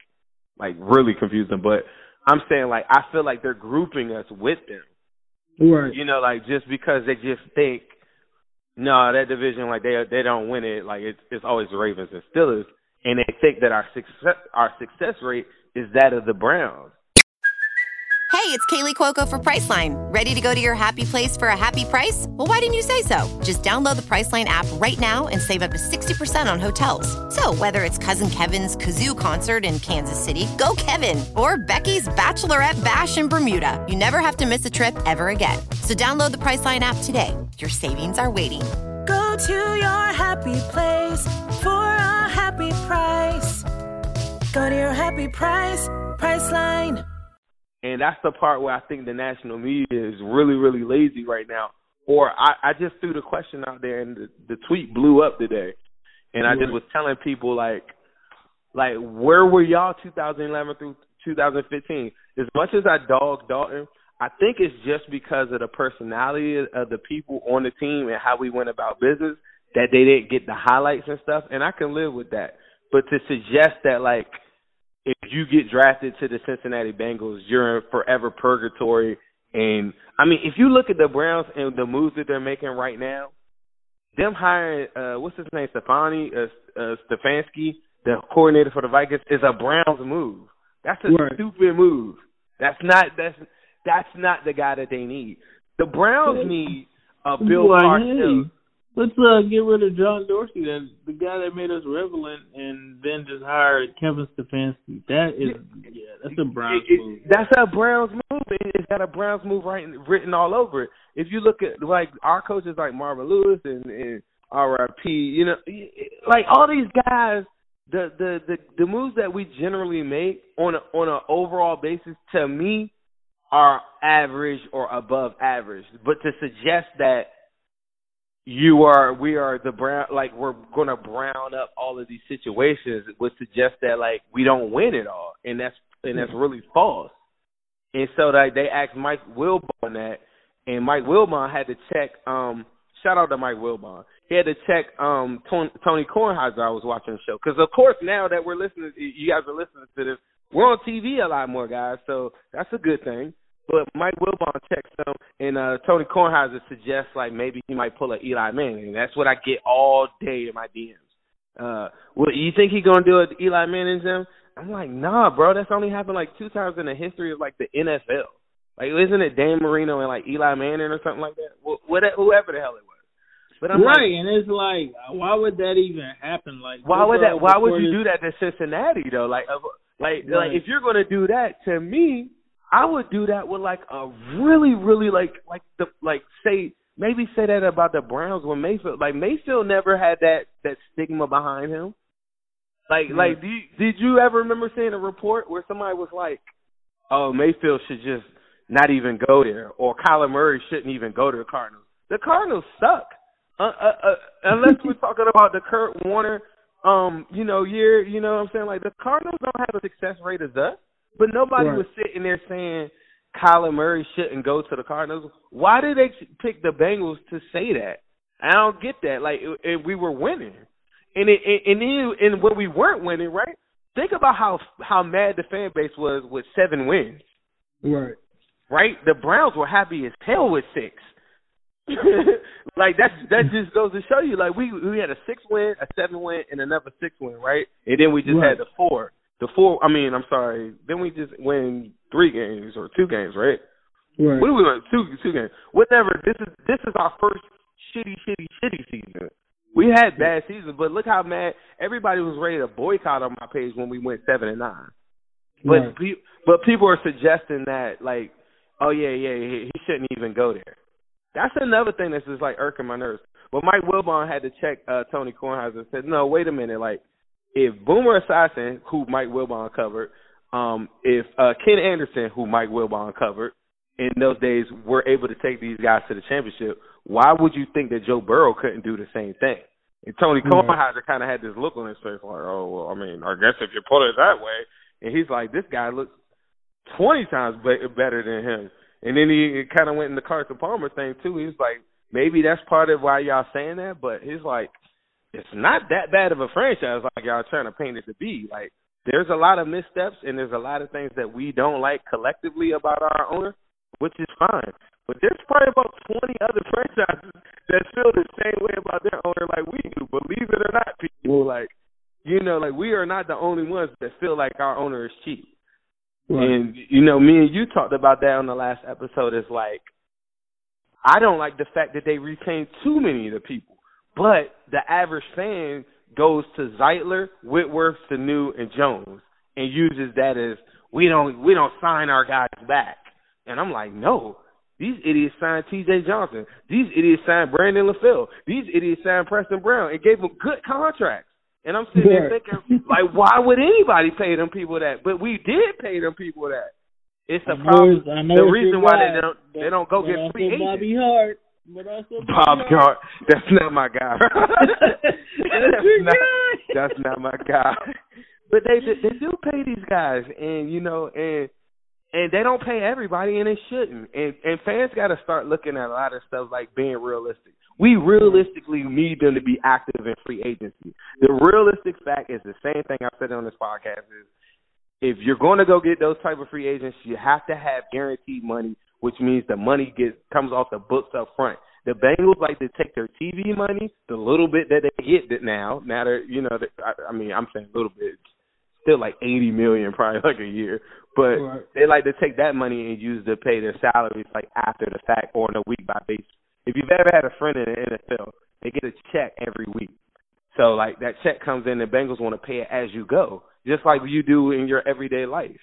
like really confused them. But I'm saying like I feel like they're grouping us with them. Right. You know, like just because they just think no, that division like they they don't win it, like it's it's always the Ravens and Steelers think that our success our success rate is that of the Browns. Hey, it's Kaley Cuoco for Priceline. Ready to go to your happy place for a happy price? Well, why didn't you say so? Just download the Priceline app right now and save up to 60% on hotels. So, whether it's Cousin Kevin's Kazoo concert in Kansas City, go Kevin, or Becky's Bachelorette Bash in Bermuda, you never have to miss a trip ever again. So, download the Priceline app today. Your savings are waiting. Go to your happy place for a happy price. Go to your happy price, Priceline. And that's the part where I think the national media is really, really lazy right now. Or I, I just threw the question out there, and the, the tweet blew up today. And I just was telling people like, like where were y'all 2011 through 2015? As much as I dog Dalton, I think it's just because of the personality of the people on the team and how we went about business that they didn't get the highlights and stuff, and I can live with that. But to suggest that like if you get drafted to the Cincinnati Bengals, you're in forever purgatory. And I mean, if you look at the Browns and the moves that they're making right now, them hiring uh what's his name, Stefani uh, uh Stefanski, the coordinator for the Vikings, is a Browns move. That's a right. stupid move. That's not that's that's not the guy that they need. The Browns need a Bill Parcells. Hey, let's uh, get rid of John Dorsey, that the guy that made us relevant, and then just hire Kevin Stefanski. That is, yeah, that's a Browns it, it, move. That's a Browns move. It's got a Browns move right, written all over it. If you look at like our coaches like Marvin Lewis and, and RIP, you know, like all these guys. The, the the the moves that we generally make on a on an overall basis to me are average or above average. But to suggest that you are we are the brown like we're gonna brown up all of these situations would suggest that like we don't win it all and that's and that's really false. And so like they asked Mike Wilbon that and Mike Wilbon had to check um shout out to Mike Wilbon. He had to check um Tony, Kornheiser I was watching the show cuz of course now that we're listening you guys are listening to this we're on TV a lot more guys so that's a good thing. But Mike Wilbon checks him, and uh, Tony Kornheiser suggests like maybe he might pull a Eli Manning. That's what I get all day in my DMs. Uh, well, you think he gonna do it, Eli Manning, Jim? I'm like, nah, bro. That's only happened like two times in the history of like the NFL. Like, isn't it Dan Marino and like Eli Manning or something like that? What, whoever the hell it was. But I'm right, like, and it's like, why would that even happen? Like, why would that? Why would you do that to Cincinnati though? Like, like, right. like if you're gonna do that to me, I would do that with like a really, really like like the like say maybe say that about the Browns when Mayfield like Mayfield never had that that stigma behind him. Like mm-hmm. like do you, did you ever remember seeing a report where somebody was like, "Oh, Mayfield should just not even go there," or Kyler Murray shouldn't even go to the Cardinals. The Cardinals suck. Uh, uh, uh, unless we're talking about the Kurt Warner, um, you know, year, you know what I'm saying? Like the Cardinals don't have a success rate as us. But nobody right. was sitting there saying Kyler Murray shouldn't go to the Cardinals. Why did they pick the Bengals to say that? I don't get that. Like, if we were winning, and it, and then and when we weren't winning, right? Think about how how mad the fan base was with seven wins. Right. Right. The Browns were happy as hell with six. like that that just goes to show you like we we had a six win, a seven win, and another six win, right? And then we just right. had the four the four. I mean, I'm sorry. Then we just win three games or two games, right? Right. What do we win? Two two games. Whatever. This is this is our first shitty, shitty, shitty season. We had bad seasons, but look how mad everybody was ready to boycott on my page when we went seven and nine. But right. pe- but people are suggesting that like, oh yeah, yeah, he, he shouldn't even go there. That's another thing that's just like irking my nerves. But Mike Wilbon had to check uh Tony Kornheiser and said, no, wait a minute, like if Boomer Esiason, who Mike Wilbon covered, um, if uh, Ken Anderson, who Mike Wilbon covered, in those days were able to take these guys to the championship, why would you think that Joe Burrow couldn't do the same thing? And Tony mm-hmm. Kornheiser kind of had this look on his face, like, oh, well, I mean, I guess if you put it that way, and he's like, this guy looks twenty times better than him. And then he kind of went in the Carson Palmer thing too. He's like, maybe that's part of why y'all saying that, but he's like, it's not that bad of a franchise like y'all trying to paint it to be. Like there's a lot of missteps and there's a lot of things that we don't like collectively about our owner, which is fine. But there's probably about 20 other franchises that feel the same way about their owner like we do. Believe it or not, people like you know, like we are not the only ones that feel like our owner is cheap. Right. And you know, me and you talked about that on the last episode. Is like I don't like the fact that they retain too many of the people. But the average fan goes to Zeitler, Whitworth, Sanu, and Jones and uses that as we don't we don't sign our guys back. And I'm like, no. These idiots signed T.J. Johnson. These idiots signed Brandon LaFell. These idiots signed Preston Brown and gave them good contracts. And I'm sitting there thinking, like, why would anybody pay them people that? But we did pay them people that. It's a problem. the reason why they don't they don't go get free agents. Bobby Hart. Bob Gart. That's not my guy. that's, not, that's not my guy. But they they do pay these guys, and you know, and and they don't pay everybody, and they shouldn't. And and fans got to start looking at a lot of stuff like being realistic. We realistically need them to be active in free agency. The realistic fact is the same thing I've said on this podcast is if you're going to go get those type of free agents, you have to have guaranteed money which means the money gets comes off the books up front. The Bengals like to take their TV money, the little bit that they get now. Now that you know, I, I mean, I'm saying a little bit, still like 80 million probably like a year, but right. they like to take that money and use to pay their salaries like after the fact or on a week by basis. If you've ever had a friend in the NFL, they get a check every week. So like that check comes in, the Bengals want to pay it as you go, just like you do in your everyday life.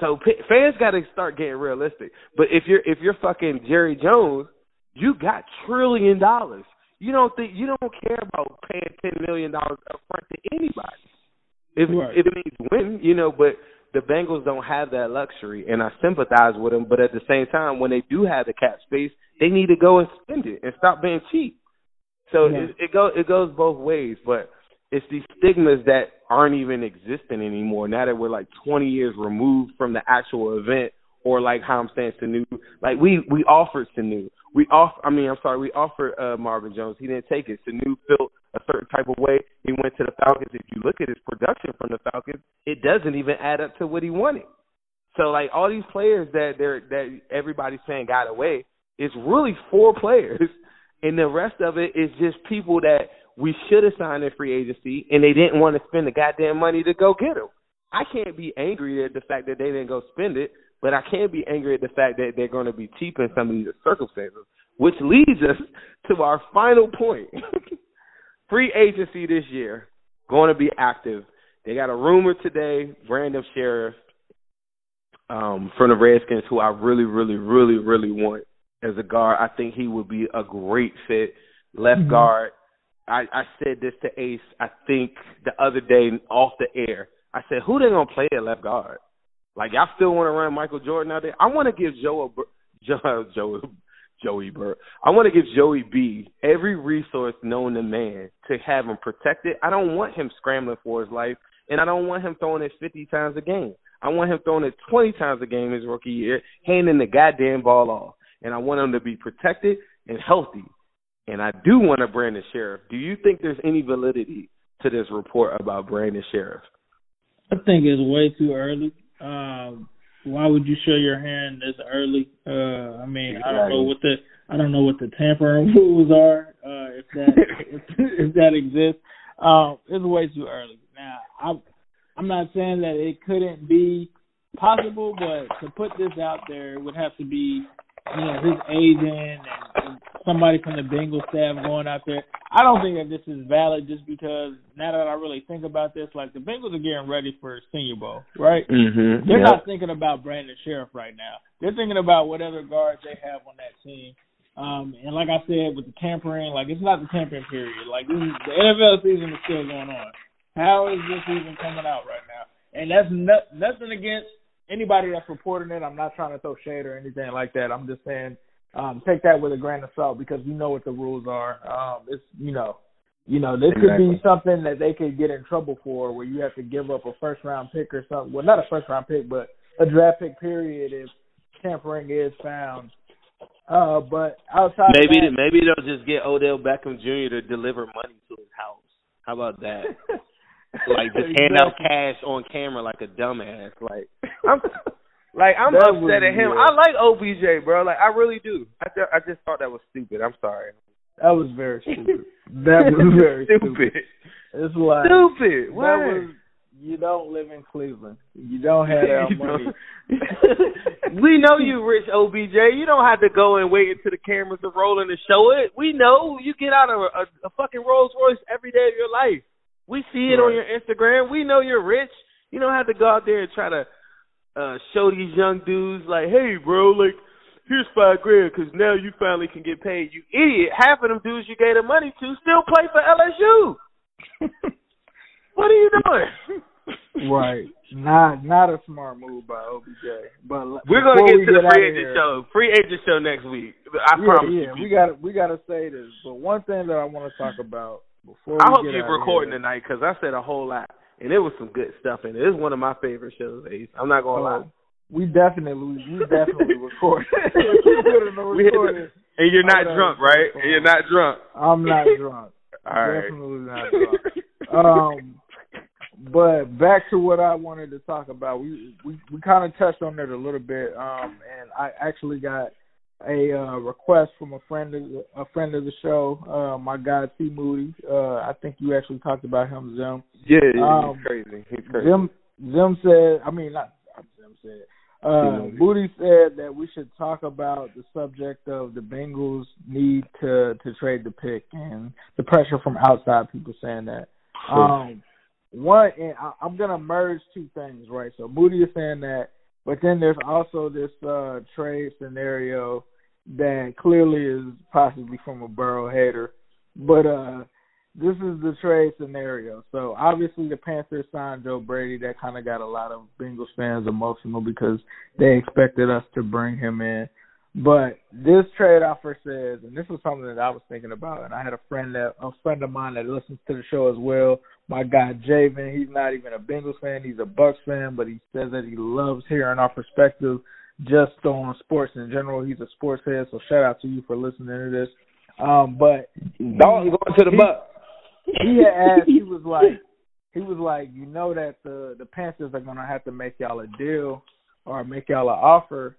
So p- fans got to start getting realistic. But if you're if you're fucking Jerry Jones, you got trillion dollars. You don't think you don't care about paying ten million dollars up front to anybody. If right. if it means win, you know, but the Bengals don't have that luxury, and I sympathize with them. But at the same time, when they do have the cap space, they need to go and spend it and stop being cheap. So Yeah. it, it goes it goes both ways, but it's these stigmas that aren't even existing anymore. Now that we're like 20 years removed from the actual event, or like how I'm saying Sanu, like we we offered Sanu, we off. I mean, I'm sorry, we offered uh, Marvin Jones. He didn't take it. Sanu felt a certain type of way. He went to the Falcons. If you look at his production from the Falcons, it doesn't even add up to what he wanted. So like all these players that they're that everybody's saying got away, it's really four players, and the rest of it is just people that we should have signed in free agency, and they didn't want to spend the goddamn money to go get them. I can't be angry at the fact that they didn't go spend it, but I can't be angry at the fact that they're going to be cheap in some of these circumstances, which leads us to our final point. free agency this year going to be active. They got a rumor today, Brandon Scherff um, from the Redskins, who I really, really, really, really want as a guard. I think he would be a great fit, left guard. I, I said this to Ace. I think the other day off the air. I said, "Who they gonna play at left guard? Like y'all still want to run Michael Jordan out there? I want to give Joe, a, Joe, Joe, Joey Burr. I want to give Joey B every resource known to man to have him protected. I don't want him scrambling for his life, and I don't want him throwing it 50 times a game. I want him throwing it 20 times a game his rookie year, handing the goddamn ball off. And I want him to be protected and healthy. And I do want a Brandon Scherff. Do you think there's any validity to this report about Brandon Scherff? I think it's way too early. Um, why would you show your hand this early? Uh, I mean, I don't know what the I don't know what the tampering rules are. Uh, if that if, if that exists, um, it's way too early. Now, I'm I'm not saying that it couldn't be possible, but to put this out there would have to be you know his agent and, and somebody from the Bengals staff going out there. I don't think that this is valid just because now that I really think about this, like the Bengals are getting ready for Senior Bowl, right? Mm-hmm. They're not thinking about Brandon Scherff right now. They're thinking about whatever guards they have on that team. Um, and like I said, with the tampering, like it's not the tampering period. Like this is, the NFL season is still going on. How is this even coming out right now? And that's no, nothing against anybody that's reporting it. I'm not trying to throw shade or anything like that. I'm just saying um, take that with a grain of salt because we know what the rules are. Um, it's you know, you know, this could be something that they could get in trouble for, where you have to give up a first round pick or something. Well, not a first round pick, but a draft pick period if tampering is found. Uh, but outside Maybe of that, maybe they'll just get Odell Beckham Jr. to deliver money to his house. How about that? like just hand out cash on camera like a dumbass. Like I'm like I'm That upset at him. be I like OBJ, bro. Like I really do. I th- I just thought that was stupid. I'm sorry. that was very stupid. That was very stupid. stupid. It's like Stupid. that What? was. You don't live in Cleveland. You don't have that money. we know you rich OBJ. You don't have to go and wait until the cameras are rolling to show it. We know you get out of a, a, a fucking Rolls Royce every day of your life. We see it on your Instagram. We know you're rich. You don't have to go out there and try to uh show these young dudes like, hey, bro, like here's five grand because now you finally can get paid. You idiot! Half of them dudes you gave the money to still play for LSU. what are you doing? Right. Not not a smart move by OBJ. But We're gonna get we to the free agent here- show. Free agent show next week. I yeah, promise yeah, you. we got we got to say this. But one thing that I want to talk about before I hope you're recording here, tonight because I said a whole lot, and it was some good stuff and it. It's one of my favorite shows, Ace. I'm not gonna lie. uh, we definitely we definitely record. we put in the We had to- recording. And you're not Oh, drunk, right? And you're not drunk. I'm not drunk. All right. Definitely not drunk. Um, but back to what I wanted to talk about. We we we kind of touched on it a little bit. Um, and I actually got a uh, request from a friend of the, a friend of the show, uh, my guy T Moody. Uh, I think you actually talked about him, Zim. Yeah, yeah Um, he's crazy. He's crazy. Zim Zim said, I mean not Zim said. Uh, Moody. Said that we should talk about the subject of the Bengals need to to trade the pick and the pressure from outside people saying that. Um, one, and I, I'm gonna merge two things, right? So Moody is saying that, but then there's also this uh trade scenario that clearly is possibly from a Burrow hater, but uh this is the trade scenario. So obviously the Panthers signed Joe Brady. That kind of got a lot of Bengals fans emotional because they expected us to bring him in. But this trade offer says, and this was something that I was thinking about, and I had a friend that a friend of mine that listens to the show as well. My guy Javen, he's not even a Bengals fan, he's a Bucks fan, but he says that he loves hearing our perspective just on sports in general. He's a sports head, so shout out to you for listening to this. Um, but don't go to the Bucks. He had asked, he was like, he was like, you know that the the Panthers are gonna have to make y'all a deal or make y'all an offer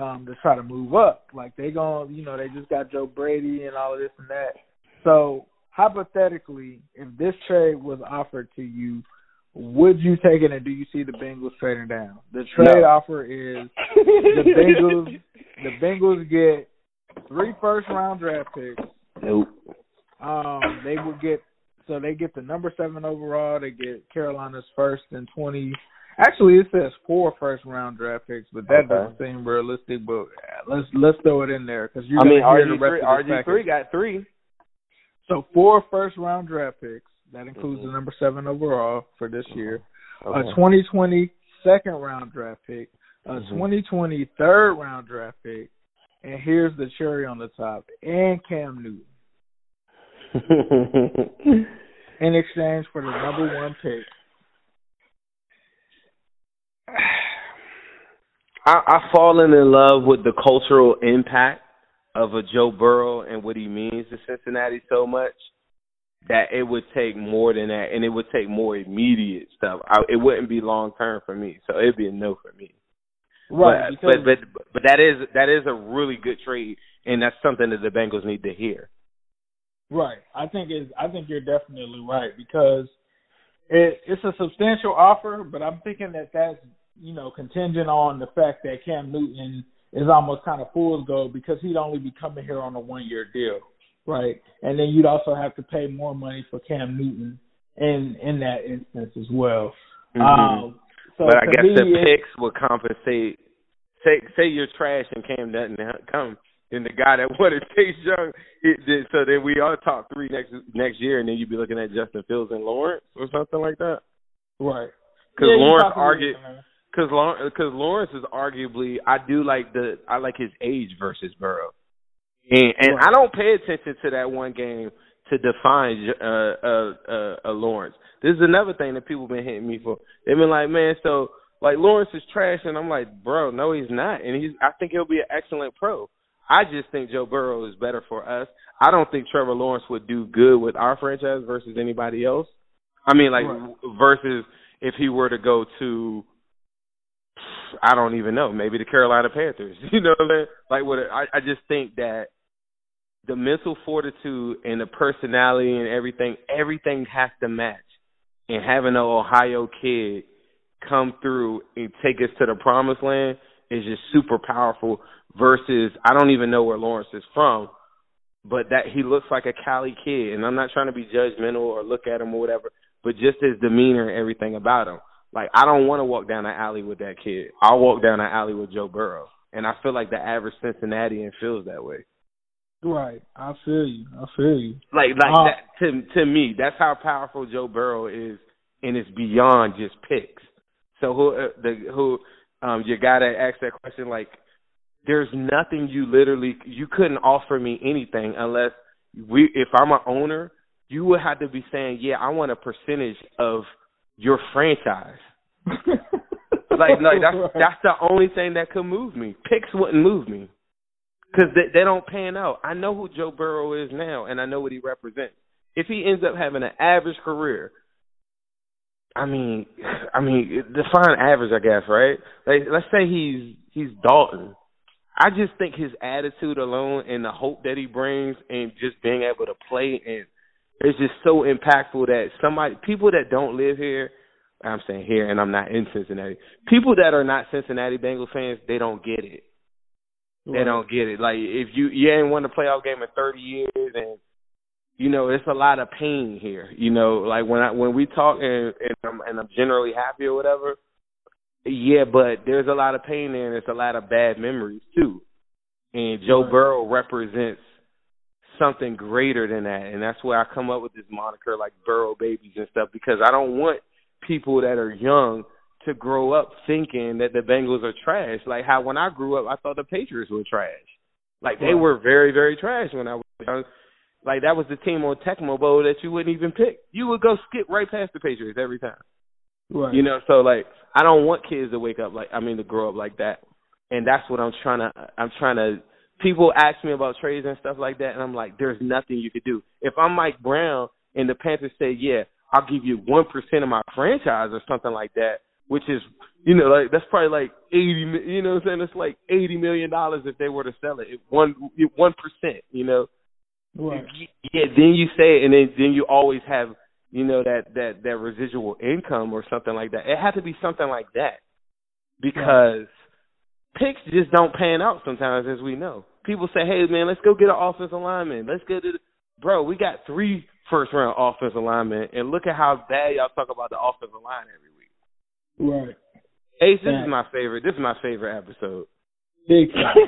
um to try to move up. Like they going you know, they just got Joe Brady and all of this and that. So hypothetically, if this trade was offered to you, would you take it and do you see the Bengals trading down? The trade no. offer is the Bengals the Bengals get three first round draft picks. Nope. Um they will get so they get the number seven overall, they get Carolina's first and twenty Actually, it says four first round draft picks, but that okay. doesn't seem realistic. But let's let's throw it in there because you. I mean, RG three RG three got three. So four first round draft picks. That includes mm-hmm. the number seven overall for this year. Okay. A 2020 second round draft pick. A mm-hmm. 2020 third round draft pick. And here's the cherry on the top. And Cam Newton. in exchange for the number one pick I, I've fallen in love with the cultural impact of a Joe Burrow and what he means to Cincinnati so much that it would take more than that, and it would take more immediate stuff. I, it wouldn't be long term for me, so it'd be a no for me. Right, but, but but but that is that is a really good trade, and that's something that the Bengals need to hear. Right, I think is I think you're definitely right because it, it's a substantial offer, but I'm thinking that that's you know, contingent on the fact that Cam Newton is almost kind of fool's gold because he'd only be coming here on a one year deal, right? And then you'd also have to pay more money for Cam Newton in in that instance as well. Mm-hmm. Um, so but I guess me, the picks would compensate. Say say you're trash and Cam doesn't come, and the guy that wanted Chase Young, it, so then we all top three next next year, and then you'd be looking at Justin Fields and Lawrence or something like that. Right. Because yeah, Lawrence argued because because Lawrence is arguably I do like the I like his age versus Burrow, and and I don't pay attention to that one game to define uh uh uh, uh Lawrence. This is another thing that people been hitting me for. They've been like, man, so like Lawrence is trash, and I'm like, bro, no, he's not, and he's I think he'll be an excellent pro. I just think Joe Burrow is better for us. I don't think Trevor Lawrence would do good with our franchise versus anybody else. I mean, like right. versus if he were to go to I don't even know. Maybe the Carolina Panthers. You know what I mean? Like what I I just think that the mental fortitude and the personality and everything, everything has to match. And having an Ohio kid come through and take us to the promised land is just super powerful versus I don't even know where Lawrence is from, but that he looks like a Cali kid and I'm not trying to be judgmental or look at him or whatever, but just his demeanor and everything about him. Like I don't want to walk down the alley with that kid. I'll walk down the alley with Joe Burrow, and I feel like the average Cincinnatian feels that way. Right, I feel you. I feel you. Like like uh, that to to me, that's how powerful Joe Burrow is, and it's beyond just picks. So who uh, the who um you gotta ask that question like there's nothing you literally you couldn't offer me anything unless we if I'm an owner, you would have to be saying, Yeah, I want a percentage of your franchise. like, like that's that's the only thing that could move me. Picks wouldn't move me because they, they don't pan out. I know who Joe Burrow is now, and I know what he represents. If he ends up having an average career, I mean, I mean, define average, I guess, right? Like, let's say he's he's Dalton. I just think his attitude alone and the hope that he brings, and just being able to play and it's just so impactful that somebody people that don't live here I'm saying here and I'm not in Cincinnati. People that are not Cincinnati Bengals fans, they don't get it. They don't get it. Like if you you ain't won a playoff game in thirty years and you know, it's a lot of pain here. You know, like when I when we talk and and I'm, and I'm generally happy or whatever. Yeah, but there's a lot of pain there and there's a lot of bad memories too. And Joe. Burrow represents something greater than that, and that's where I come up with this moniker like Burrow babies and stuff because I don't want people that are young to grow up thinking that the Bengals are trash. Like how when I grew up, I thought the Patriots were trash. Like they were very, very trash when I was young. Like that was the team on Tecmo Bowl that you wouldn't even pick. You would go skip right past the Patriots every time. Right. You know, so like I don't want kids to wake up like I mean to grow up like that. And that's what I'm trying to I'm trying to people ask me about trades and stuff like that and I'm like, There's nothing you could do. If I'm Mike Brown and the Panthers say, Yeah, I'll give you one percent of my franchise or something like that, which is you know, like that's probably like eighty you know what I'm saying? It's like eighty million dollars if they were to sell it. One one percent, you know. Right. Yeah, then you say it and then then you always have you know that that that residual income or something like that. It had to be something like that because picks just don't pan out sometimes, as we know. People say, "Hey, man, let's go get an offensive lineman. Let's get it." Bro, we got three first round offensive linemen, and look at how bad y'all talk about the offensive line every week. Right. Ace, this is my favorite. This is my favorite episode. Big time.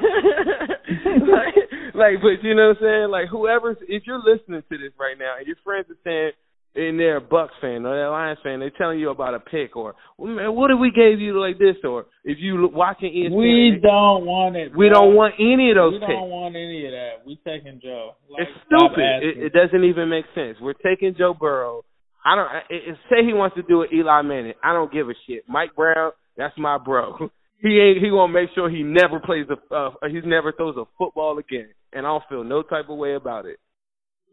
like, like, but you know what I'm saying? Like, whoever's, if you're listening to this right now and your friends are saying, and they're a Bucks fan or they're a Lions fan, they're telling you about a pick or, well, man, what if we gave you like this? Or if you watching ESPN, we don't want it. We bro. don't want any of those picks. We picks. don't want any of that. We taking Joe. Like, it's stupid. It, it doesn't even make sense. We're taking Joe Burrow. I don't it, it, say he wants to do it. Eli Manning. I don't give a shit. Mike Brown, that's my bro. He ain't. He gonna make sure he never plays a. Uh, he never throws a football again, and I don't feel no type of way about it.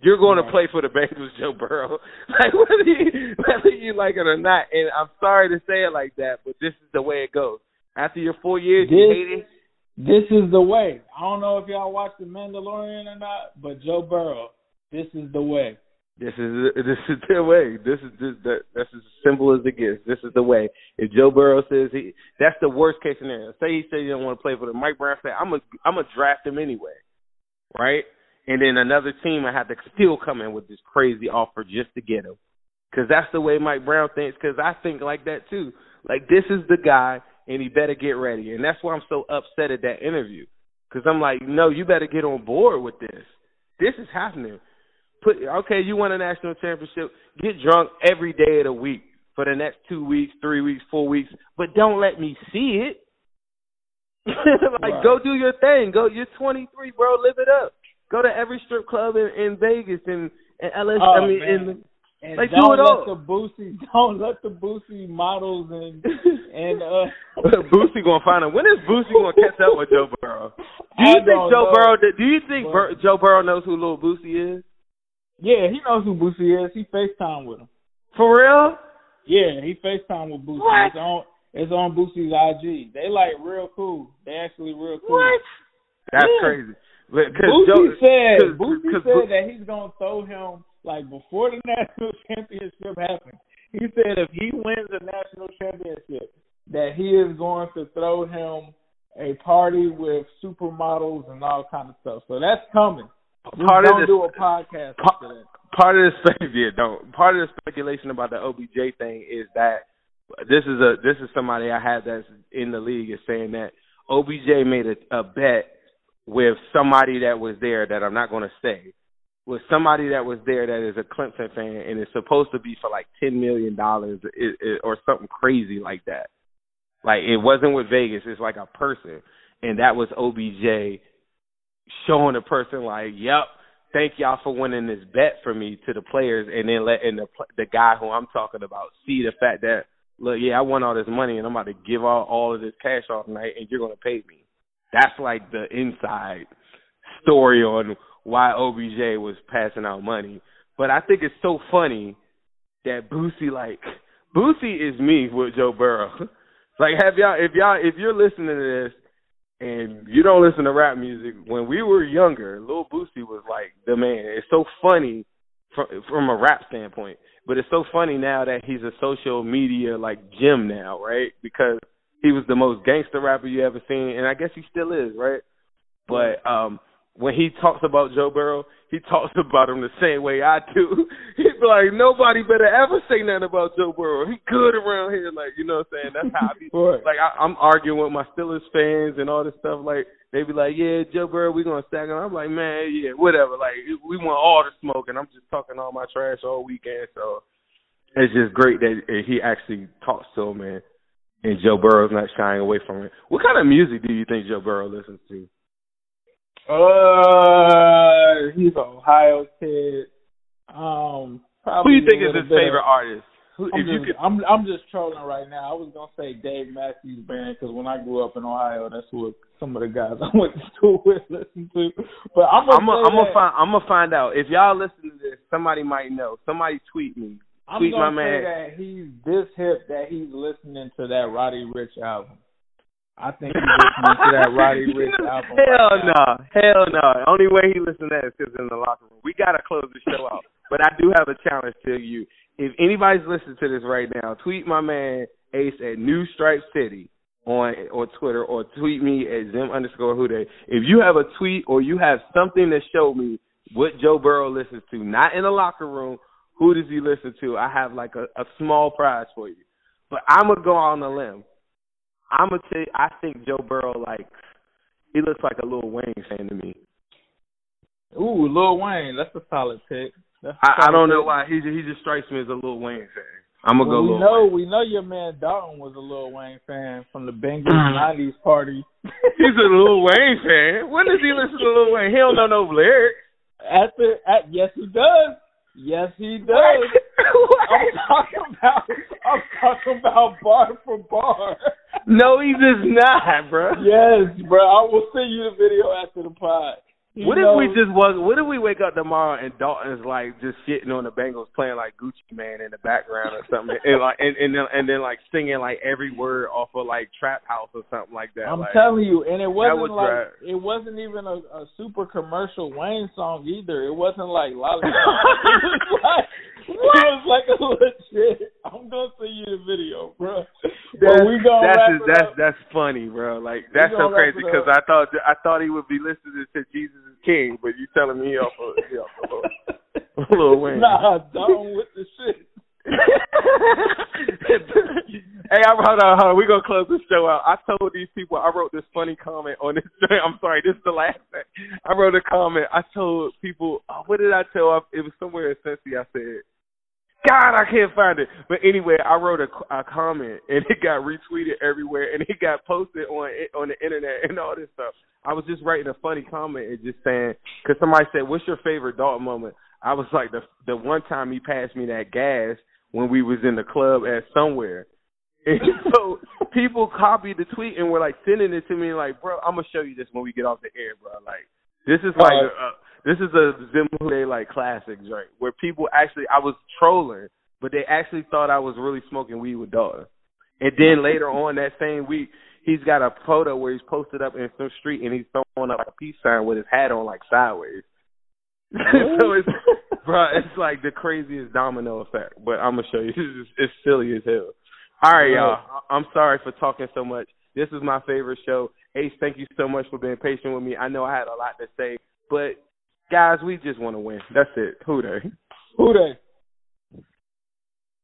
You're going to play for the Bengals, Joe Burrow. like whether you, whether you like it or not. And I'm sorry to say it like that, but this is the way it goes. After your four years, you This- hate it. This is the way. I don't know if y'all watched The Mandalorian or not, but Joe Burrow, this is the way. This is this is the way. This is this that that's as simple as it gets. This is the way. If Joe Burrow says he, that's the worst case scenario. Say he says he don't want to play for the Mike Brown. Say I'm a I'm a draft him anyway, right? And then another team I have to still come in with this crazy offer just to get him, because that's the way Mike Brown thinks. Because I think like that too. Like this is the guy, and he better get ready. And that's why I'm so upset at that interview. Because I'm like, no, you better get on board with this. This is happening put okay, you won a national championship, get drunk every day of the week for the next two weeks, three weeks, four weeks, but don't let me see it. like Right. go do your thing. Go you're twenty three, bro, live it up. Go to every strip club in, in Vegas and and LS Oh, I mean in And Like, do don't it let all. the Boosie, don't let the Boosie models and and uh. Boosie gonna find him. When is Boosie gonna catch up with Joe Burrow? Do I you think Joe know. Burrow do you think Bur- Joe Burrow knows who little Boosie is? Yeah, he knows who Boosie is. He FaceTime with him. For real? Yeah, he FaceTime with Boosie. What? It's on it's on Boosie's IG. They like real cool. They actually real cool. What? That's Yeah. crazy. But- 'cause Boosie Joe- said 'cause- Boosie 'cause said Bo- that he's gonna throw him like before the national championship happens. He said if he wins the national championship, that he is going to throw him a party with supermodels and all kind of stuff. So that's coming. Part of do a podcast Pa- part of the yeah, don't part of the speculation about the OBJ thing is that this is a this is somebody I had that's in the league is saying that OBJ made a, a bet with somebody that was there that I'm not going to say with somebody that was there that is a Clemson fan and is supposed to be for like ten million dollars or something crazy like that. Like it wasn't with Vegas; it's like a person, and that was OBJ showing the person like, "Yep, thank y'all for winning this bet for me to the players, and then letting the the guy who I'm talking about see the fact that look, yeah, I won all this money, and I'm about to give all all of this cash off tonight, and you're gonna pay me. That's like the inside story on why OBJ was passing out money. But I think it's so funny that Boosie like Boosie is me with Joe Burrow. like have y'all if y'all if you're listening to this and you don't listen to rap music, when we were younger, Lil Boosie was like the man. It's so funny from from a rap standpoint, but it's so funny now that he's a social media like gem now, right? Because he was the most gangster rapper you ever seen, and I guess he still is, right? But um, when he talks about Joe Burrow, he talks about him the same way I do. He'd be like, nobody better ever say nothing about Joe Burrow. He good around here, like you know what I'm saying. That's how I be. Like I, I'm arguing with my Steelers fans and all this stuff. Like they be like, yeah, Joe Burrow, we gonna stack him. I'm like, man, yeah, whatever. Like we want all the smoke, and I'm just talking all my trash all weekend. So it's just great that he actually talks to him, man. And Joe Burrow's not shying away from it. What kind of music do you think Joe Burrow listens to? Uh, he's an Ohio kid. Um, who do you think is his favorite artist? Who, I'm, just, could... I'm I'm just trolling right now. I was gonna say Dave Matthews Band because when I grew up in Ohio, that's what some of the guys I went to school with listened to. But I'm gonna I'm gonna, I'm gonna find I'm gonna find out if y'all listen to this. Somebody might know. Somebody tweet me. I'm tweet my say man. that he's this hip that he's listening to that Roddy Ricch album. I think he's listening to that Roddy Ricch album. Hell right no, hell no. The only way he listens to that is because in the locker room. We gotta close the show out. But I do have a challenge to you. If anybody's listening to this right now, tweet my man Ace at New Stripe City on on Twitter or tweet me at Zim underscore Hude. If you have a tweet or you have something to show me what Joe Burrow listens to, not in the locker room, who does he listen to? I have like a, a small prize for you. But I'm gonna go on a limb. I'm gonna tell you, I think Joe Burrow like he looks like a Lil Wayne fan to me. Ooh, Lil Wayne, that's a solid pick. That's a I, I solid don't know why he he just strikes me as a Lil Wayne fan. I'm gonna Well, go we Lil know Wayne. we know your man Dalton was a Lil Wayne fan from the Bengals Mhm. '90s party. He's a Lil Wayne fan. When does he listen to Lil Wayne? He don't know no lyrics. At the at yes he does. Yes he does. What? I'm talking about I'm talking about bar for bar. No, he does not, bro. yes, bro. I will send you the video after the pod. He What if we just was? What if we wake up tomorrow and Dalton's like just shitting on the Bengals, playing like Gucci Mane in the background or something, and like and and then, and then like singing like every word off of like Trap House or something like that. I'm like, telling you, and it wasn't like drive- it wasn't even a, a super commercial Wayne song either. It wasn't like Lollipop. it was like it was like a legit. I'm gonna send you the video, bro. That's, But we gonna that's that's that's funny, bro. Like that's so crazy because. I thought I thought he would be listening to Jesus is King, but you telling me off of he off of uh, Lil- Lil Wayne. Nah, down with the shit. hey, I hold on, hold on. We're gonna close the show out. I told these people I wrote this funny comment on this. I'm sorry, this is the last thing. I wrote a comment. I told people, oh, what did I tell? It was somewhere in Cincy. I said, God, I can't find it. But anyway, I wrote a, a comment and it got retweeted everywhere and it got posted on on the internet and all this stuff. I was just writing a funny comment and just saying because somebody said, "What's your favorite Dalton moment?" I was like, the the one time he passed me that gas when we was in the club at somewhere. And so people copied the tweet and were like sending it to me like, bro, I'm gonna show you this when we get off the air, bro. Like this is like uh, Alright. This is a Zim Hude like classic joint where people actually I was trolling, but they actually thought I was really smoking weed with Dalton. And then mm-hmm. later on that same week, he's got a photo where he's posted up in some street and he's throwing up like a peace sign with his hat on like sideways. so it's bro, it's like the craziest domino effect. But I'm gonna show you. It's, it's silly as hell. All right, y'all. I'm sorry for talking so much. This is my favorite show. Ace, thank you so much for being patient with me. I know I had a lot to say, but guys, we just want to win. That's it. Who they? Who they?